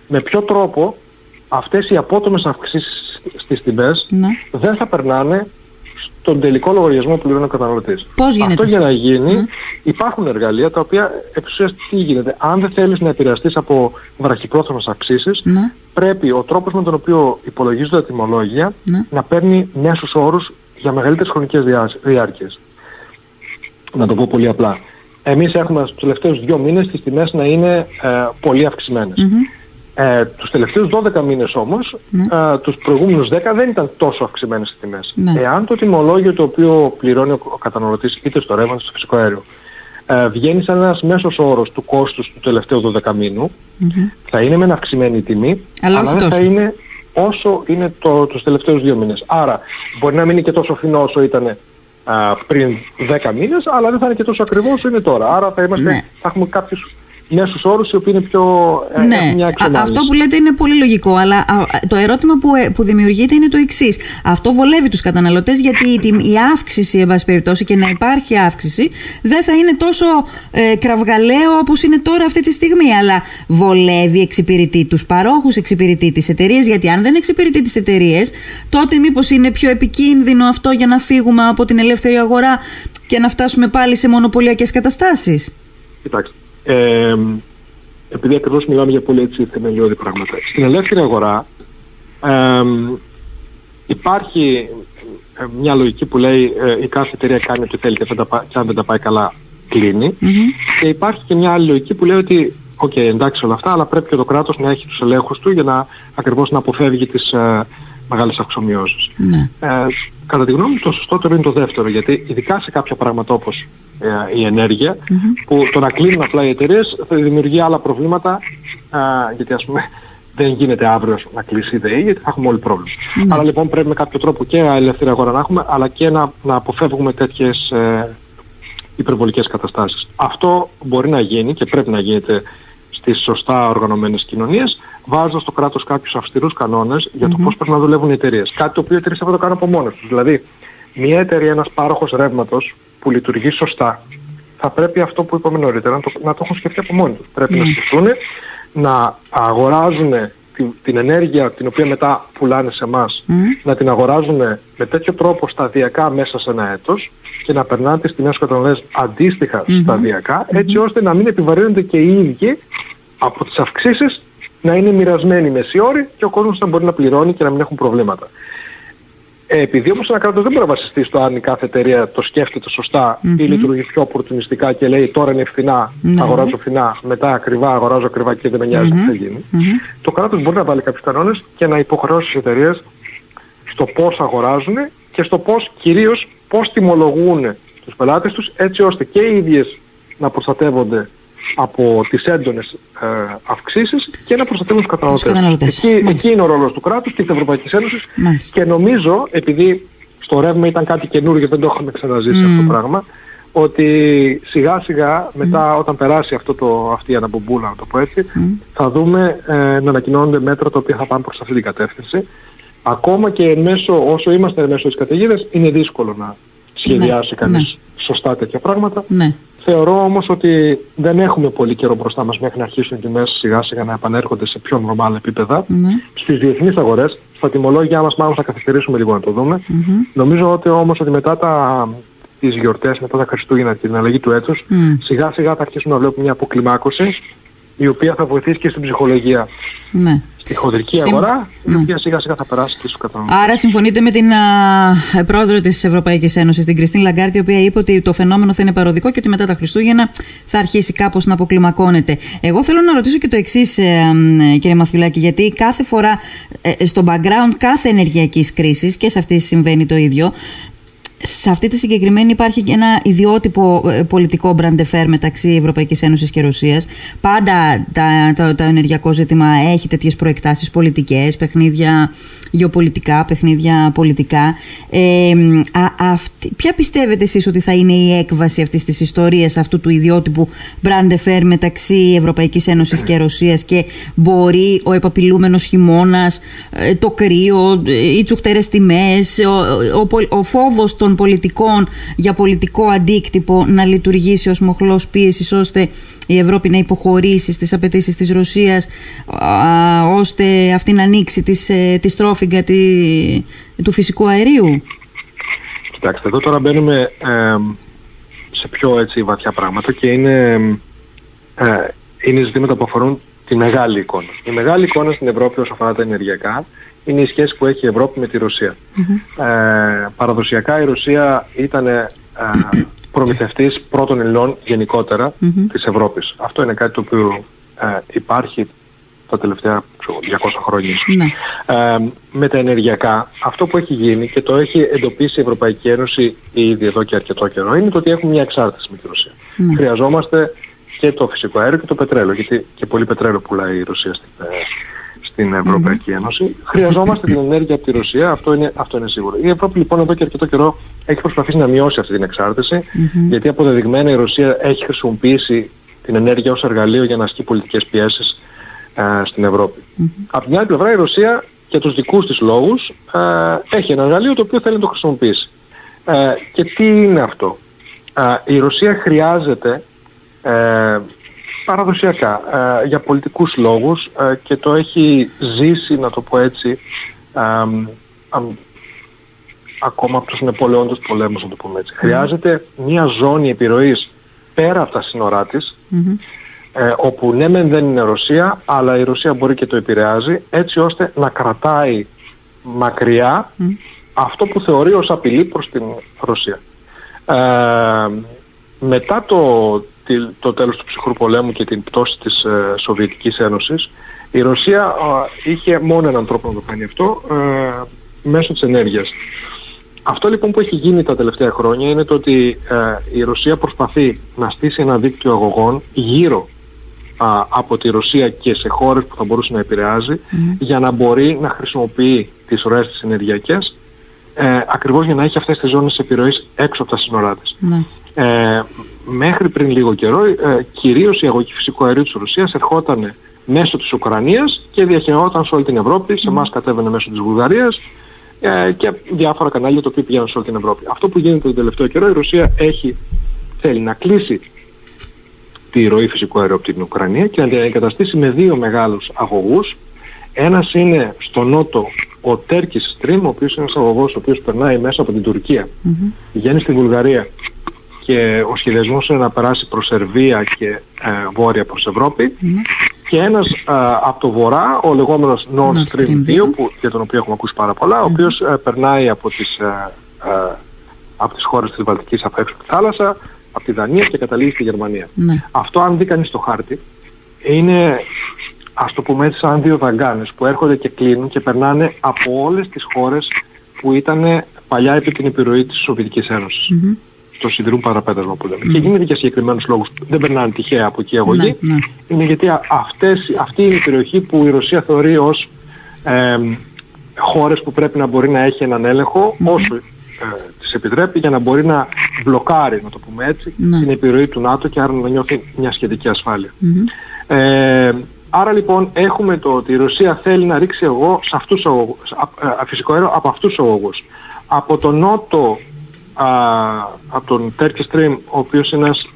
με ποιο τρόπο αυτές οι απότομες αυξήσεις στις τιμές ναι. δεν θα περνάνε στον τελικό λογαριασμό που πληρώνει ο καταναλωτής. Πώς γίνεται Αυτό για να γίνει ναι. υπάρχουν εργαλεία τα οποία εξουσίας τι γίνεται. Αν δεν θέλεις να επηρεαστείς από βραχυπρόθεσμες αυξήσεις ναι. πρέπει ο τρόπος με τον οποίο υπολογίζονται τα τιμολόγια να παίρνει μέσους όρους για μεγαλύτερες χρονικές διάρκειες. Να το πω πολύ απλά. Εμείς έχουμε στους τελευταίους δύο μήνες τις τιμές να είναι ε, πολύ Ε, τους τελευταίους 12 μήνες όμως, ναι. ε, τους προηγούμενους 10 δεν ήταν τόσο αυξημένες οι τιμές. Ναι. Εάν το τιμολόγιο το οποίο πληρώνει ο, ο καταναλωτής είτε στο ρεύμα είτε στο φυσικό αέριο ε, βγαίνει σαν ένας μέσος όρος του κόστους του τελευταίου 12 μήνου, θα είναι με αυξημένη τιμή, αλλά, αλλά δεν θα είναι όσο είναι το, τους τελευταίους δύο μήνες. Άρα μπορεί να μην είναι και τόσο φθηνό όσο ήταν πριν 10 μήνες, αλλά δεν θα είναι και τόσο ακριβώς όσο είναι τώρα. Άρα θα, είμαστε, ναι. θα έχουμε κάποιους μέσους όρους οι οποίοι είναι πιο ε, ναι. μια Αυτό που λέτε είναι πολύ λογικό, αλλά το ερώτημα που, ε, που δημιουργείται είναι το εξής. Αυτό βολεύει τους καταναλωτές γιατί η, η αύξηση, εν πάση περιπτώσει, και να υπάρχει αύξηση, δεν θα είναι τόσο ε, κραυγαλαίο όπως είναι τώρα αυτή τη στιγμή. Αλλά βολεύει, εξυπηρετεί τους παρόχους, εξυπηρετεί τις εταιρείες, γιατί αν δεν εξυπηρετεί τις εταιρείες, τότε μήπως είναι πιο επικίνδυνο αυτό για να φύγουμε από την ελεύθερη αγορά και να φτάσουμε πάλι σε μονοπωλιακές καταστάσεις; Κοιτάξτε, ε, επειδή ακριβώς μιλάμε για πολύ έτσι θεμελιώδη πράγματα. Στην ελεύθερη αγορά ε, υπάρχει μια λογική που λέει ε, η κάθε εταιρεία κάνει ό,τι θέλει και, και αν δεν τα πάει καλά κλείνει. Και υπάρχει και μια άλλη λογική που λέει ότι OK, okay, εντάξει όλα αυτά, αλλά πρέπει και το κράτος να έχει τους ελέγχους του για να ακριβώς να αποφεύγει τις ε, μεγάλες αυξομοιώσεις. Ναι. Ε, κατά τη γνώμη μου το σωστότερο είναι το δεύτερο, γιατί ειδικά σε κάποια πράγματα όπως ε, η ενεργεια που το να κλείνουν απλά οι εταιρείες θα δημιουργεί άλλα προβλήματα, γιατί ας πούμε δεν γίνεται αύριο να κλείσει η ΔΕΗ, γιατί θα έχουμε όλοι πρόβλημα. Άρα λοιπόν πρέπει με κάποιο τρόπο και ελεύθερη αγορά να έχουμε, αλλά και να, να αποφεύγουμε τέτοιες ε, υπερβολικές καταστάσεις. Αυτό μπορεί να γίνει και πρέπει να γίνεται στις σωστά οργανωμένες κοινωνίες, βάζοντας στο κράτος κάποιους αυστηρούς κανόνες για το πώς πρέπει να δουλεύουν οι εταιρείες. Κάτι το οποίο οι εταιρείες θα το κάνουν από μόνες τους. Δηλαδή, μια εταιρεία, ένας πάροχος ρεύματος που λειτουργεί σωστά, θα πρέπει αυτό που είπαμε νωρίτερα να το, να το έχουν σκεφτεί από μόνοι τους. Πρέπει να σκεφτούν να αγοράζουν την, την ενέργεια την οποία μετά πουλάνε σε εμάς να την αγοράζουν με τέτοιο τρόπο σταδιακά μέσα σε ένα έτος και να περνάνε τις τιμές καταναλωτές αντίστοιχα σταδιακά έτσι ώστε να μην επιβαρύνονται και οι ίδιοι από τις αυξήσεις να είναι μοιρασμένοι μεσιόροι και ο κόσμος να μπορεί να πληρώνει και να μην έχουν προβλήματα. Ε, επειδή όμως ένα κράτος δεν μπορεί να βασιστεί στο αν η κάθε εταιρεία το σκέφτεται σωστά ή λειτουργεί πιο οπορτουνιστικά και λέει τώρα είναι φθηνά, Ναι. αγοράζω φθηνά, μετά ακριβά αγοράζω ακριβά και δεν με νοιάζει τι θα γίνει. Το κράτος μπορεί να βάλει κάποιους κανόνες και να υποχρεώσει τις εταιρείες στο πώς αγοράζουν και στο πώς κυρίως πώς τιμολογούν τους πελάτες τους έτσι ώστε και οι ίδιες να προστατεύονται από τις έντονες ε, αυξήσεις και να προστατεύουν τους καταναλωτές. καταναλωτές. Εκεί, Μάλιστα. εκεί είναι ο ρόλος του κράτους και της Ευρωπαϊκής Ένωσης Μάλιστα. και νομίζω, επειδή στο ρεύμα ήταν κάτι καινούργιο, δεν το είχαμε ξαναζήσει αυτό το πράγμα, ότι σιγά σιγά μετά όταν περάσει αυτό το, αυτή η αναμπομπούλα, να το πω έτσι, θα δούμε ε, να ανακοινώνονται μέτρα τα οποία θα πάνε προς αυτή την κατεύθυνση. Ακόμα και μέσω, όσο είμαστε μέσω της καταιγίδας, είναι δύσκολο να σχεδιάσει ναι, κανείς ναι. σωστά τέτοια πράγματα. Ναι. Θεωρώ όμως ότι δεν έχουμε πολύ καιρό μπροστά μας μέχρι να αρχίσουν οι τιμές σιγά σιγά να επανέρχονται σε πιο νορμάλ επίπεδα. Ναι. Στις διεθνείς αγορές, στα τιμολόγια μας μάλλον θα καθυστερήσουμε λίγο να το δούμε. Νομίζω ότι όμως ότι μετά τα, τις γιορτές, μετά τα Χριστούγεννα και την αλλαγή του έτους, σιγά σιγά θα αρχίσουμε να βλέπουμε μια αποκλιμάκωση η οποία θα βοηθήσει και στην ψυχολογία. Ναι στη χοντρική αγορά, η ναι. οποία σιγά σιγά θα περάσει και στους καταναλωτές. Άρα, συμφωνείτε με την α, πρόεδρο της Ευρωπαϊκής Ένωσης, την Κριστίν Λαγκάρτη, η οποία είπε ότι το φαινόμενο θα είναι παροδικό και ότι μετά τα Χριστούγεννα θα αρχίσει κάπως να αποκλιμακώνεται. Εγώ θέλω να ρωτήσω και το εξής, ε, κύριε Μαθιουλάκη, γιατί κάθε φορά ε, στο background κάθε ενεργειακής κρίσης, και σε αυτή συμβαίνει το ίδιο, σε αυτή τη συγκεκριμένη υπάρχει και ένα ιδιότυπο ε, πολιτικό μπραντεφέρ μεταξύ Ευρωπαϊκής Ένωσης και Ρωσίας. Πάντα το, το ενεργειακό ζήτημα έχει τέτοιες προεκτάσεις πολιτικές, παιχνίδια γεωπολιτικά, παιχνίδια πολιτικά. Ε, α, ποια πιστεύετε εσείς ότι θα είναι η έκβαση αυτής της ιστορίας, αυτού του ιδιότυπου μπραντεφέρ μεταξύ Ευρωπαϊκής Ένωσης και Ρωσίας και μπορεί ο επαπειλούμενος χειμώνας, ε, το κρύο, οι τσουχτερές τιμές, ο, ο, ο φόβος των πολιτικών για πολιτικό αντίκτυπο να λειτουργήσει ως μοχλός πίεσης ώστε η Ευρώπη να υποχωρήσει στις απαιτήσεις της Ρωσίας ώστε αυτή να ανοίξει της, ε, τη στρόφιγγα τη, του φυσικού αερίου. Κοιτάξτε, εδώ τώρα μπαίνουμε σε πιο έτσι βαθιά πράγματα και είναι, ε, είναι ζητήματα που αφορούν τη μεγάλη εικόνα. Η μεγάλη εικόνα στην Ευρώπη όσο αφορά τα ενεργειακά είναι η σχέση που έχει η Ευρώπη με τη ρωσια Ε, παραδοσιακά η Ρωσία ήταν ε, προμηθευτής πρώτων υλών γενικότερα mm-hmm. της Ευρώπης. Αυτό είναι κάτι το οποίο ε, υπάρχει τα τελευταία 200 χρόνια. Ναι. Ε, με τα ενεργειακά, αυτό που έχει γίνει και το έχει εντοπίσει η Ευρωπαϊκή Ένωση ήδη εδώ και αρκετό καιρό είναι το ότι έχουμε μια εξάρτηση με τη Ρωσία. Ναι. Χρειαζόμαστε και το φυσικό αέριο και το πετρέλαιο, γιατί και πολύ πετρέλαιο πουλάει η Ρωσία στην, ε, στην Ευρωπαϊκή Ένωση. Χρειαζόμαστε την ενέργεια από τη Ρωσία, αυτό είναι, αυτό είναι σίγουρο. Η Ευρώπη λοιπόν εδώ και αρκετό καιρό έχει προσπαθήσει να μειώσει αυτή την εξάρτηση, γιατί αποδεδειγμένα η Ρωσία έχει χρησιμοποιήσει την ενέργεια ως εργαλείο για να ασκεί πολιτικές πιέσεις ε, στην Ευρωπη Από την άλλη πλευρά η Ρωσία για τους δικούς της λόγους ε, έχει ένα εργαλείο το οποίο θέλει να το χρησιμοποιήσει. Ε, και τι είναι αυτό; η Ρωσία χρειάζεται παραδοσιακά ε, για πολιτικούς λόγους ε, και το έχει ζήσει, να το πω έτσι, ακόμα από τους Νεπολεόντες πολέμους, να το πούμε έτσι. Χρειάζεται μια ζώνη επιρροής πέρα από τα σύνορά της, ε, όπου ναι μεν δεν είναι Ρωσία, αλλά η Ρωσία μπορεί και το επηρεάζει, έτσι ώστε να κρατάει μακριά αυτό που θεωρεί ως απειλή προς την Ρωσία. μετά το, το τέλος του ψυχρού πολέμου και την πτώση της ε, Σοβιετικής Ένωσης, η Ρωσία είχε μόνο έναν τρόπο να το κάνει αυτό, ε, μέσω της ενέργειας. Αυτό λοιπόν που έχει γίνει τα τελευταία χρόνια είναι το ότι ε, η Ρωσία προσπαθεί να στήσει ένα δίκτυο αγωγών γύρω από τη Ρωσία και σε χώρες που θα μπορούσε να επηρεάζει για να μπορεί να χρησιμοποιεί τις ροές της ενεργειακές ε, ακριβώς για να έχει αυτές τις ζώνες επιρροής έξω από τα σύνορά της. Ναι. Ε, μέχρι πριν λίγο καιρό, ε, κυρίως η αγωγή φυσικού αερίου της Ρωσίας ερχόταν μέσω της Ουκρανίας και διαχειριζόταν σε όλη την Ευρώπη, σε εμάς κατέβαινε μέσω της Βουλγαρίας ε, και διάφορα κανάλια το οποίο πηγαίνουν σε όλη την Ευρώπη. Αυτό που γίνεται τον τελευταίο καιρό, η Ρωσία έχει, θέλει να κλείσει τη ροή φυσικού αερίου από την Ουκρανία και να την εγκαταστήσει με δύο μεγάλους αγωγούς. Ένας είναι στο νότο ο Τέρκης Stream, ο οποίος είναι ένας αγωγός ο οποίος περνάει μέσα από την Τουρκία, mm-hmm. βγαίνει στη Βουλγαρία και ο σχεδιασμός είναι να περάσει προς Σερβία και ε, βόρεια προς Ευρώπη ναι. και ένας ε, από το βορρά, ο λεγόμενος Nord Stream 2, που, για τον οποίο έχουμε ακούσει πάρα πολλά, ο ναι. οποίος ε, περνάει από τις, ε, ε, από τις χώρες της Βαλτικής από έξω τη θάλασσα, από τη Δανία και καταλήγει στη Γερμανία. Ναι. Αυτό αν δει κανείς το χάρτη, είναι ας το πούμε έτσι σαν δύο δαγκάνες που έρχονται και κλείνουν και περνάνε από όλες τις χώρες που ήταν παλιά επί την επιρροή της Σοβιετικής Ένωσης το σιδηρούν παραπέτασμα που λέμε. Mm. Και γίνεται για συγκεκριμένους λόγους. Δεν περνάνε τυχαία από εκεί η αγωγή. Ναι, ναι. Είναι γιατί αυτές, αυτή είναι η περιοχή που η Ρωσία θεωρεί ως ε, χώρες που πρέπει να μπορεί να έχει έναν έλεγχο mm. όσο ε, τις επιτρέπει για να μπορεί να μπλοκάρει, να το πούμε έτσι, Ναι. την επιρροή του ΝΑΤΟ και άρα να νιώθει μια σχετική ασφάλεια. Ε, άρα λοιπόν έχουμε το ότι η Ρωσία θέλει να ρίξει εγώ σε αυτούς τους αγωγούς, α- α- φυσικό αέριο από αυτούς τους αγωγούς. Από τον νότο, α, από τον Turkish Stream, ο οποίος είναι ένας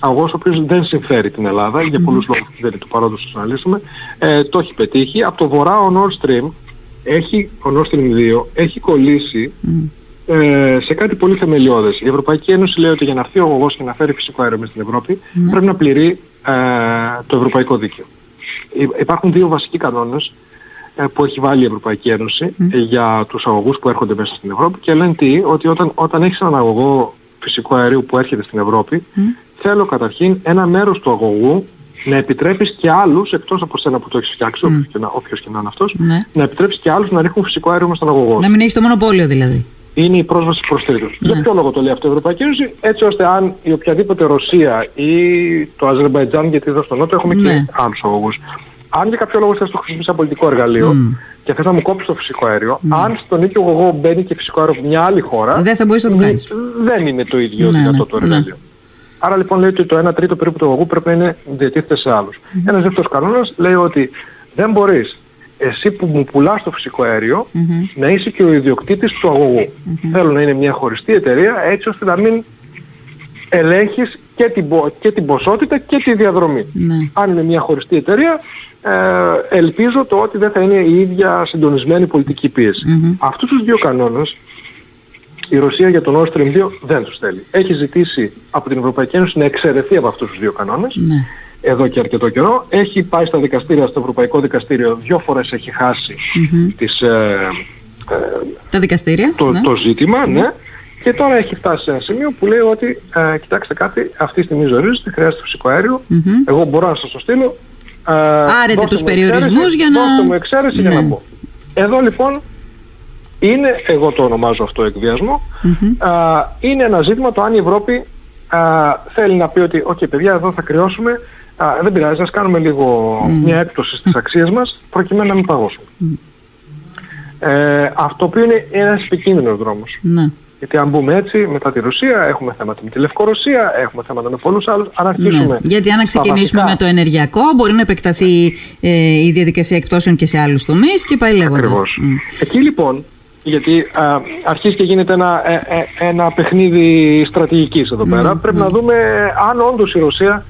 αγωγός ο οποίος δεν συμφέρει την Ελλάδα, για πολλούς λόγους που δεν είναι του παρόντος να αναλύσουμε, ε, το έχει πετύχει. Από το βορρά ο Nord Stream, έχει, ο Nord Stream 2, έχει κολλήσει ε, σε κάτι πολύ θεμελιώδες. Η Ευρωπαϊκή Ένωση λέει ότι για να έρθει ο αγωγός και να φέρει φυσικό αέριο μέσα στην Ευρώπη πρέπει να πληρεί ε, το ευρωπαϊκό δίκαιο. Υ- Υπάρχουν δύο βασικοί κανόνες ε, που έχει βάλει η Ευρωπαϊκή Ένωση ε, για τους αγωγούς που έρχονται μέσα στην Ευρώπη και λένε τι, ότι όταν, όταν έχεις έναν αγωγό φυσικού αερίου που έρχεται στην Ευρώπη θέλω καταρχήν ένα μέρος του αγωγού να επιτρέπεις και άλλους, εκτός από σένα που το έχεις φτιάξει, όποιος, και να, όποιος και να είναι αυτός, Ναι. να επιτρέψεις και άλλους να ρίχνουν φυσικό αέριο μέσα στον αγωγό Να μην έχεις το μονοπόλιο δηλαδή. είναι η πρόσβαση προς τρίτους. Για ποιο λόγο το λέει αυτό η Ευρωπαϊκή Ένωση, έτσι ώστε αν η οποιαδήποτε Ρωσία ή το Αζερμπαϊτζάν, γιατί εδώ στο Νότο έχουμε Ναι. και άλλους αγωγούς, αν για κάποιο λόγο θες το χρησιμοποιήσεις σαν πολιτικό εργαλείο και θες να μου κόψεις το φυσικό αέριο, αν στον ίδιο αγωγό μπαίνει και φυσικό αέριο από μια άλλη χώρα, Δεν θα μπορείς να το ναι, κάνεις. δεν είναι το ίδιο Ναι, δυνατό ναι, το ναι. εργαλείο. Άρα λοιπόν λέει ότι το 1 τρίτο περίπου του αγωγού πρέπει να είναι διατίθεται σε άλλους. Ένας δεύτερος κανόνας λέει ότι δεν μπορείς εσύ που μου πουλάς το φυσικό αέριο, να είσαι και ο ιδιοκτήτης του αγωγού. Θέλω να είναι μια χωριστή εταιρεία έτσι ώστε να μην ελέγχεις και την, πο- και την ποσότητα και τη διαδρομή. Ναι. Αν είναι μια χωριστή εταιρεία, ε, ελπίζω το ότι δεν θα είναι η ίδια συντονισμένη πολιτική πίεση. Αυτούς τους δύο κανόνες η Ρωσία για τον Nord Stream 2 δεν τους θέλει. Έχει ζητήσει από την Ευρωπαϊκή Ένωση να εξαιρεθεί από αυτούς τους δύο κανόνες Ναι. εδώ και αρκετό καιρό. Έχει πάει στα δικαστήρια, στο Ευρωπαϊκό Δικαστήριο, δύο φορές έχει χάσει τις, ε, ε, Τα δικαστήρια. το, ναι. το ζήτημα, ναι. Και τώρα έχει φτάσει σε ένα σημείο που λέει ότι, ε, κοιτάξτε κάτι, αυτή τη στιγμή ζορίζεται, χρειάζεται φυσικό αέριο. Εγώ μπορώ να σας το στείλω. Ε, Άρετε δώστε τους μου περιορισμούς εξαίρεση, για να- Δώστε μου εξαίρεση για Ναι. να πω. Εδώ λοιπόν είναι, εγώ το ονομάζω αυτό εκβιασμό, α, είναι ένα ζήτημα το αν η Ευρώπη α, θέλει να πει ότι «ΟΚ παιδιά εδώ θα κρυώσουμε, α, δεν πειράζει, ας κάνουμε λίγο μια έκπτωση στις αξίες μας προκειμένου να μην παγώσουμε». Ε, αυτό που είναι ένας επικίνδυνος δρόμος. Ναι. Γιατί αν μπούμε έτσι, μετά τη Ρωσία, έχουμε θέματα με τη Λευκορωσία, έχουμε θέματα με πολλούς άλλους. Αν αρχίσουμε Ναι. Γιατί αν στα ξεκινήσουμε βασικά- με το ενεργειακό, μπορεί να επεκταθεί ε, η διαδικασία εκτόσεων και σε άλλους τομείς και πάει λέγοντας. Ακριβώς. Εκεί λοιπόν, γιατί α, αρχίζει και γίνεται ένα, ε, ε, ένα παιχνίδι στρατηγικής εδώ πέρα, πρέπει να δούμε αν όντως η Ρωσία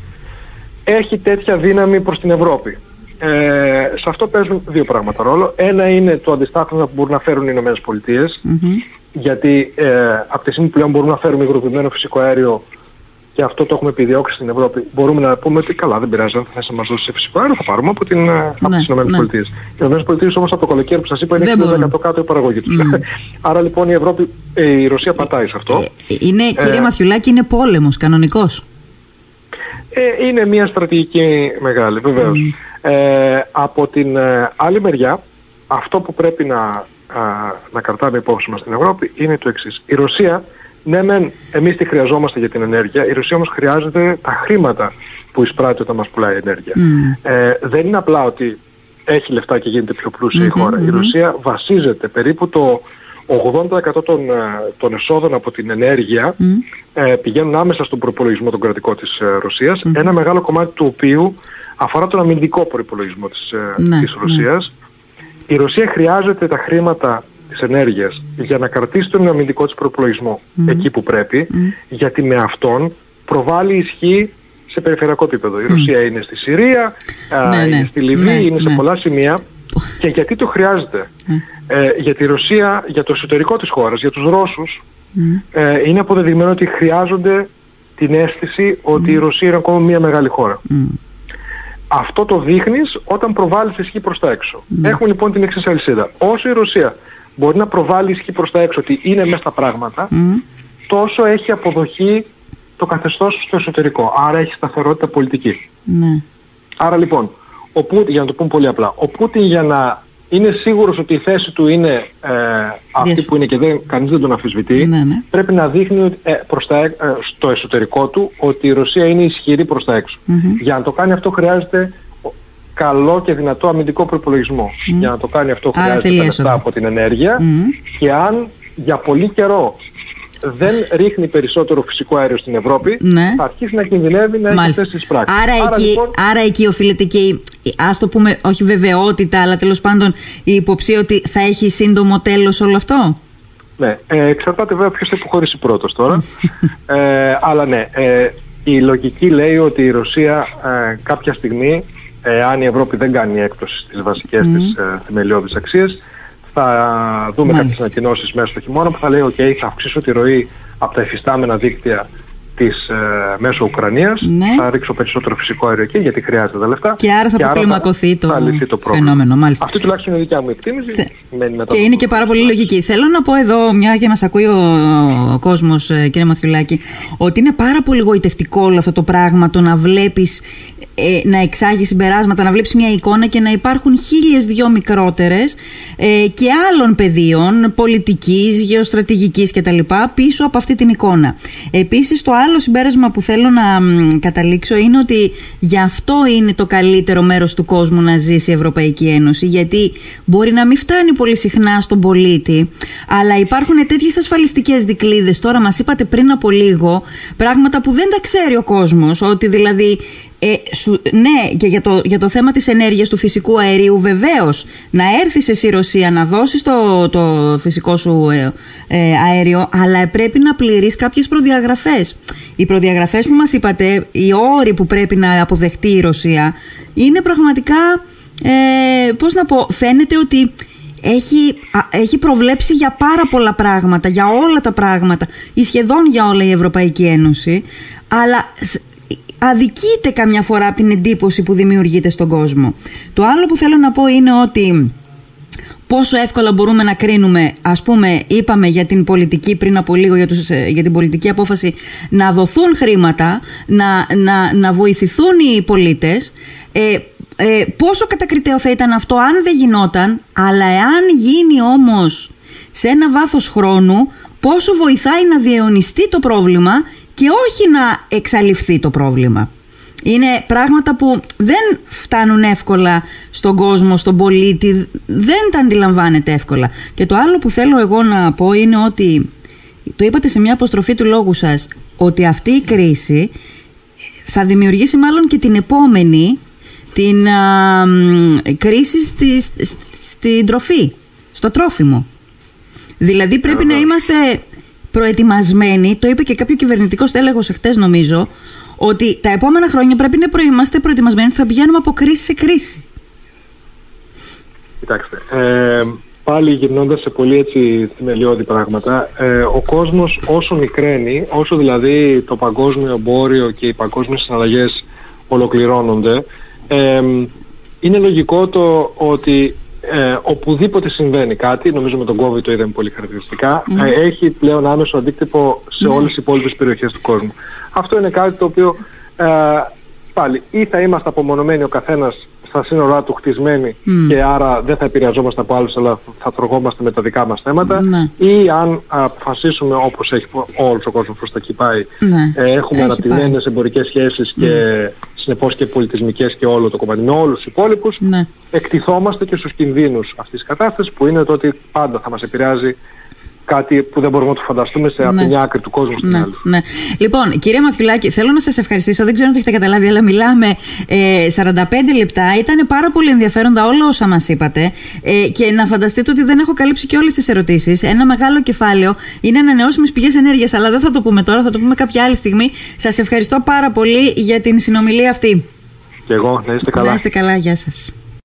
έχει τέτοια δύναμη προς την Ευρώπη. Ε, σε αυτό παίζουν δύο πράγματα ρόλο. Ένα είναι το αντιστάθμισμα που μπορούν να φέρουν οι Ηνωμένες Πολιτείες, γιατί ε, από τη στιγμή που πλέον μπορούμε να φέρουμε υγροποιημένο φυσικό αέριο και αυτό το έχουμε επιδιώξει στην Ευρώπη, μπορούμε να πούμε ότι καλά δεν πειράζει, αν θα θες να μας δώσει φυσικό αέριο θα πάρουμε από, την, ε, από Ναι, τις Ηνωμένες ναι. Πολιτείες. Οι Ηνωμένες Πολιτείες όμως από το καλοκαίρι που σας είπα είναι Δεν 60% μπορούν. κάτω η παραγωγή τους. Άρα λοιπόν η Ευρώπη, ε, η Ρωσία πατάει σε αυτό. Είναι, κύριε Ε, Μαθιουλάκη, είναι πόλεμος κανονικός. Ε, είναι μια στρατηγική μεγάλη, βεβαίως. Ε, από την ε, άλλη μεριά, αυτό που πρέπει να, α, να κρατάμε υπόψη μας στην Ευρώπη είναι το εξής. Η Ρωσία, ναι μεν εμείς τη χρειαζόμαστε για την ενέργεια, η Ρωσία όμως χρειάζεται τα χρήματα που εισπράττει όταν μας πουλάει ενέργεια. Ε, δεν είναι απλά ότι έχει λεφτά και γίνεται πιο πλούσια η χώρα. Η Ρωσία βασίζεται περίπου το 80% των, ε, των εσόδων από την ενέργεια ε, πηγαίνουν άμεσα στον προπολογισμό τον κρατικό της ε, Ρωσίας, ένα μεγάλο κομμάτι του οποίου αφορά τον αμυντικό προπολογισμό της, ε, Ναι, της ναι. Ρωσίας. Η Ρωσία χρειάζεται τα χρήματα της ενέργειας για να κρατήσει τον αμυντικό της προπολογισμό εκεί που πρέπει, γιατί με αυτόν προβάλλει ισχύ σε περιφερειακό επίπεδο. Η Ρωσία είναι στη Συρία, α, Ναι, ναι, είναι στη Λιβύη, ναι, είναι σε ναι. πολλά σημεία. Και γιατί το χρειάζεται; Ε, για τη Ρωσία, για το εσωτερικό της χώρας, για τους Ρώσους, ε, είναι αποδεδειγμένο ότι χρειάζονται την αίσθηση ότι η Ρωσία είναι ακόμα μια μεγάλη χώρα. Αυτό το δείχνεις όταν προβάλλεις ισχύ προς τα έξω. Έχουμε λοιπόν την εξής αλυσίδα. Όσο η Ρωσία μπορεί να προβάλλει ισχύ προς τα έξω ότι είναι μέσα στα πράγματα, τόσο έχει αποδοχή το καθεστώς στο εσωτερικό. Άρα έχει σταθερότητα πολιτική. Ναι. Άρα λοιπόν, ο Πούτιν, για να το πούμε πολύ απλά, ο Πούτιν για να είναι σίγουρος ότι η θέση του είναι ε, αυτή Διασ- που είναι και δεν, κανείς δεν τον αμφισβητεί, Ναι, ναι. πρέπει να δείχνει ότι, ε, προς τα, ε, στο εσωτερικό του ότι η Ρωσία είναι ισχυρή προς τα εξω Για να το κάνει αυτό χρειάζεται ο- καλό και δυνατό αμυντικό προπολογισμό. Για να το κάνει αυτό Άρα χρειάζεται θέλει τα λεφτά έσοδα. από την ενέργεια Μμμ. και αν για πολύ καιρό δεν ρίχνει περισσότερο φυσικό αέριο στην Ευρώπη, Ναι. θα αρχίσει να κινδυνεύει να έχει Μάλιστα. αυτές τις πράξεις. Άρα, εκεί, λοιπόν, άρα εκεί οφείλεται και η, ας το πούμε, όχι βεβαιότητα, αλλά τέλος πάντων η υποψία ότι θα έχει σύντομο τέλος όλο αυτό; Ναι, ε, εξαρτάται βέβαια ποιος θα υποχωρήσει πρώτος τώρα. ε, αλλά ναι, ε, η λογική λέει ότι η Ρωσία ε, κάποια στιγμή, ε, αν η Ευρώπη δεν κάνει έκπτωση στις βασικές της ε, θεμελιώδεις αξίες, θα δούμε Μάλιστα. κάποιες ανακοινώσεις μέσα στο χειμώνα που θα λέει «ΟΚ, θα αυξήσω τη ροή από τα εφιστάμενα δίκτυα της ε, μέσω Ουκρανίας, Ναι. θα ρίξω περισσότερο φυσικό αέριο εκεί γιατί χρειάζεται τα λεφτά Και άρα θα αποκλιμακωθεί το θα λυθεί το πρόβλημα. φαινόμενο, μάλιστα. Αυτή τουλάχιστον είναι η δικιά μου εκτίμηση. Θε- Μένει μετά Και το είναι και πάρα πολύ πρόγραμμα. λογική. Θέλω να πω εδώ, μια και μας ακούει ο, ο κόσμος, κύριε Μαθιουλάκη, ότι είναι πάρα πολύ γοητευτικό όλο αυτό το πράγμα το να βλέπεις ε, να εξάγεις συμπεράσματα, να βλέπεις μια εικόνα και να υπάρχουν χίλιες δυο μικρότερες ε, και άλλων πεδίων πολιτικής, γεωστρατηγικής κτλ. πίσω από αυτή την εικόνα. Επίσης, το άλλο συμπέρασμα που θέλω να μ, καταλήξω είναι ότι γι' αυτό είναι το καλύτερο μέρος του κόσμου να ζήσει η Ευρωπαϊκή Ένωση. Γιατί μπορεί να μην φτάνει πολύ συχνά στον πολίτη, αλλά υπάρχουν τέτοιες ασφαλιστικές δικλείδες. Τώρα, μας είπατε πριν από λίγο πράγματα που δεν τα ξέρει ο κόσμος. Ότι δηλαδή ε, σου- ναι, και για το, για το θέμα της ενέργειας του φυσικού αερίου βεβαίως να έρθεις εσύ Ρωσία να δώσεις το, το φυσικό σου ε, ε, αέριο αλλά πρέπει να πληρείς κάποιες προδιαγραφές. Οι προδιαγραφές που μας είπατε, οι όροι που πρέπει να αποδεχτεί η Ρωσία είναι πραγματικά, ε, πώς να πω, φαίνεται ότι έχει, α, έχει προβλέψει για πάρα πολλά πράγματα, για όλα τα πράγματα ή σχεδόν για όλα η Ευρωπαϊκή Ένωση αλλά σ- αδικείται καμιά φορά από την εντύπωση που δημιουργείται στον κόσμο. Το άλλο που θέλω να πω είναι ότι πόσο εύκολα μπορούμε να κρίνουμε, ας πούμε είπαμε για την πολιτική πριν από λίγο για, τους, ε, για την πολιτική απόφαση να δοθούν χρήματα, να, να, να βοηθηθούν οι πολίτες ε, ε, πόσο κατακριτέο θα ήταν αυτό αν δεν γινόταν αλλά εάν γίνει όμως σε ένα βάθος χρόνου πόσο βοηθάει να διαιωνιστεί το πρόβλημα και όχι να εξαλειφθεί το πρόβλημα. Είναι πράγματα που δεν φτάνουν εύκολα στον κόσμο, στον πολίτη, δεν τα αντιλαμβάνεται εύκολα. Και το άλλο που θέλω εγώ να πω είναι ότι, το είπατε σε μια αποστροφή του λόγου σας, ότι αυτή η κρίση θα δημιουργήσει μάλλον και την επόμενη, την α, μ, κρίση στη, στη- στην τροφή, στο τρόφιμο. Δηλαδή πρέπει να είμαστε προετοιμασμένοι, το είπε και κάποιο κυβερνητικό στέλεχος εχθές νομίζω, ότι τα επόμενα χρόνια πρέπει να προ- είμαστε προετοιμασμένοι ότι θα πηγαίνουμε από κρίση σε κρίση. Κοιτάξτε, ε, πάλι γυρνώντας σε πολύ έτσι θεμελιώδη πράγματα, ε, ο κόσμος όσο μικραίνει, όσο δηλαδή το παγκόσμιο εμπόριο και οι παγκόσμιες συναλλαγές ολοκληρώνονται, ε, είναι λογικό το ότι ε, οπουδήποτε συμβαίνει κάτι, νομίζω με τον COVID το είδαμε πολύ χαρακτηριστικά, ε, έχει πλέον άμεσο αντίκτυπο σε όλες τις υπόλοιπες περιοχές του κόσμου. Αυτό είναι κάτι το οποίο ε, πάλι ή θα είμαστε απομονωμένοι ο καθένας στα σύνορά του χτισμένοι και άρα δεν θα επηρεαζόμαστε από άλλους αλλά θα τρογόμαστε με τα δικά μας θέματα Ναι. ή αν αποφασίσουμε όπως έχει όλος ο κόσμος προς τα εκεί πάει Ναι. ε, έχουμε Έχει αναπτυγμένες εμπορικές σχέσεις και συνεπώς και πολιτισμικές και όλο το κομμάτι με όλους τους υπόλοιπους Ναι. εκτιθόμαστε και στους κινδύνους αυτής της κατάστασης που είναι το ότι πάντα θα μας επηρεάζει κάτι που δεν μπορούμε να το φανταστούμε σε από Ναι. τη μια άκρη του κόσμου στην Ναι, άλλη. ναι. Λοιπόν, κύριε Μαθιουλάκη, θέλω να σας ευχαριστήσω. Δεν ξέρω αν το έχετε καταλάβει, αλλά μιλάμε ε, 45 λεπτά. Ήταν πάρα πολύ ενδιαφέροντα όλα όσα μας είπατε. Ε, και να φανταστείτε ότι δεν έχω καλύψει και όλες τις ερωτήσεις. Ένα μεγάλο κεφάλαιο είναι ανανεώσιμες πηγές ενέργειας, αλλά δεν θα το πούμε τώρα, θα το πούμε κάποια άλλη στιγμή. Σας ευχαριστώ πάρα πολύ για την συνομιλία αυτή. Και εγώ να είστε καλά. Να είστε καλά, γεια σας.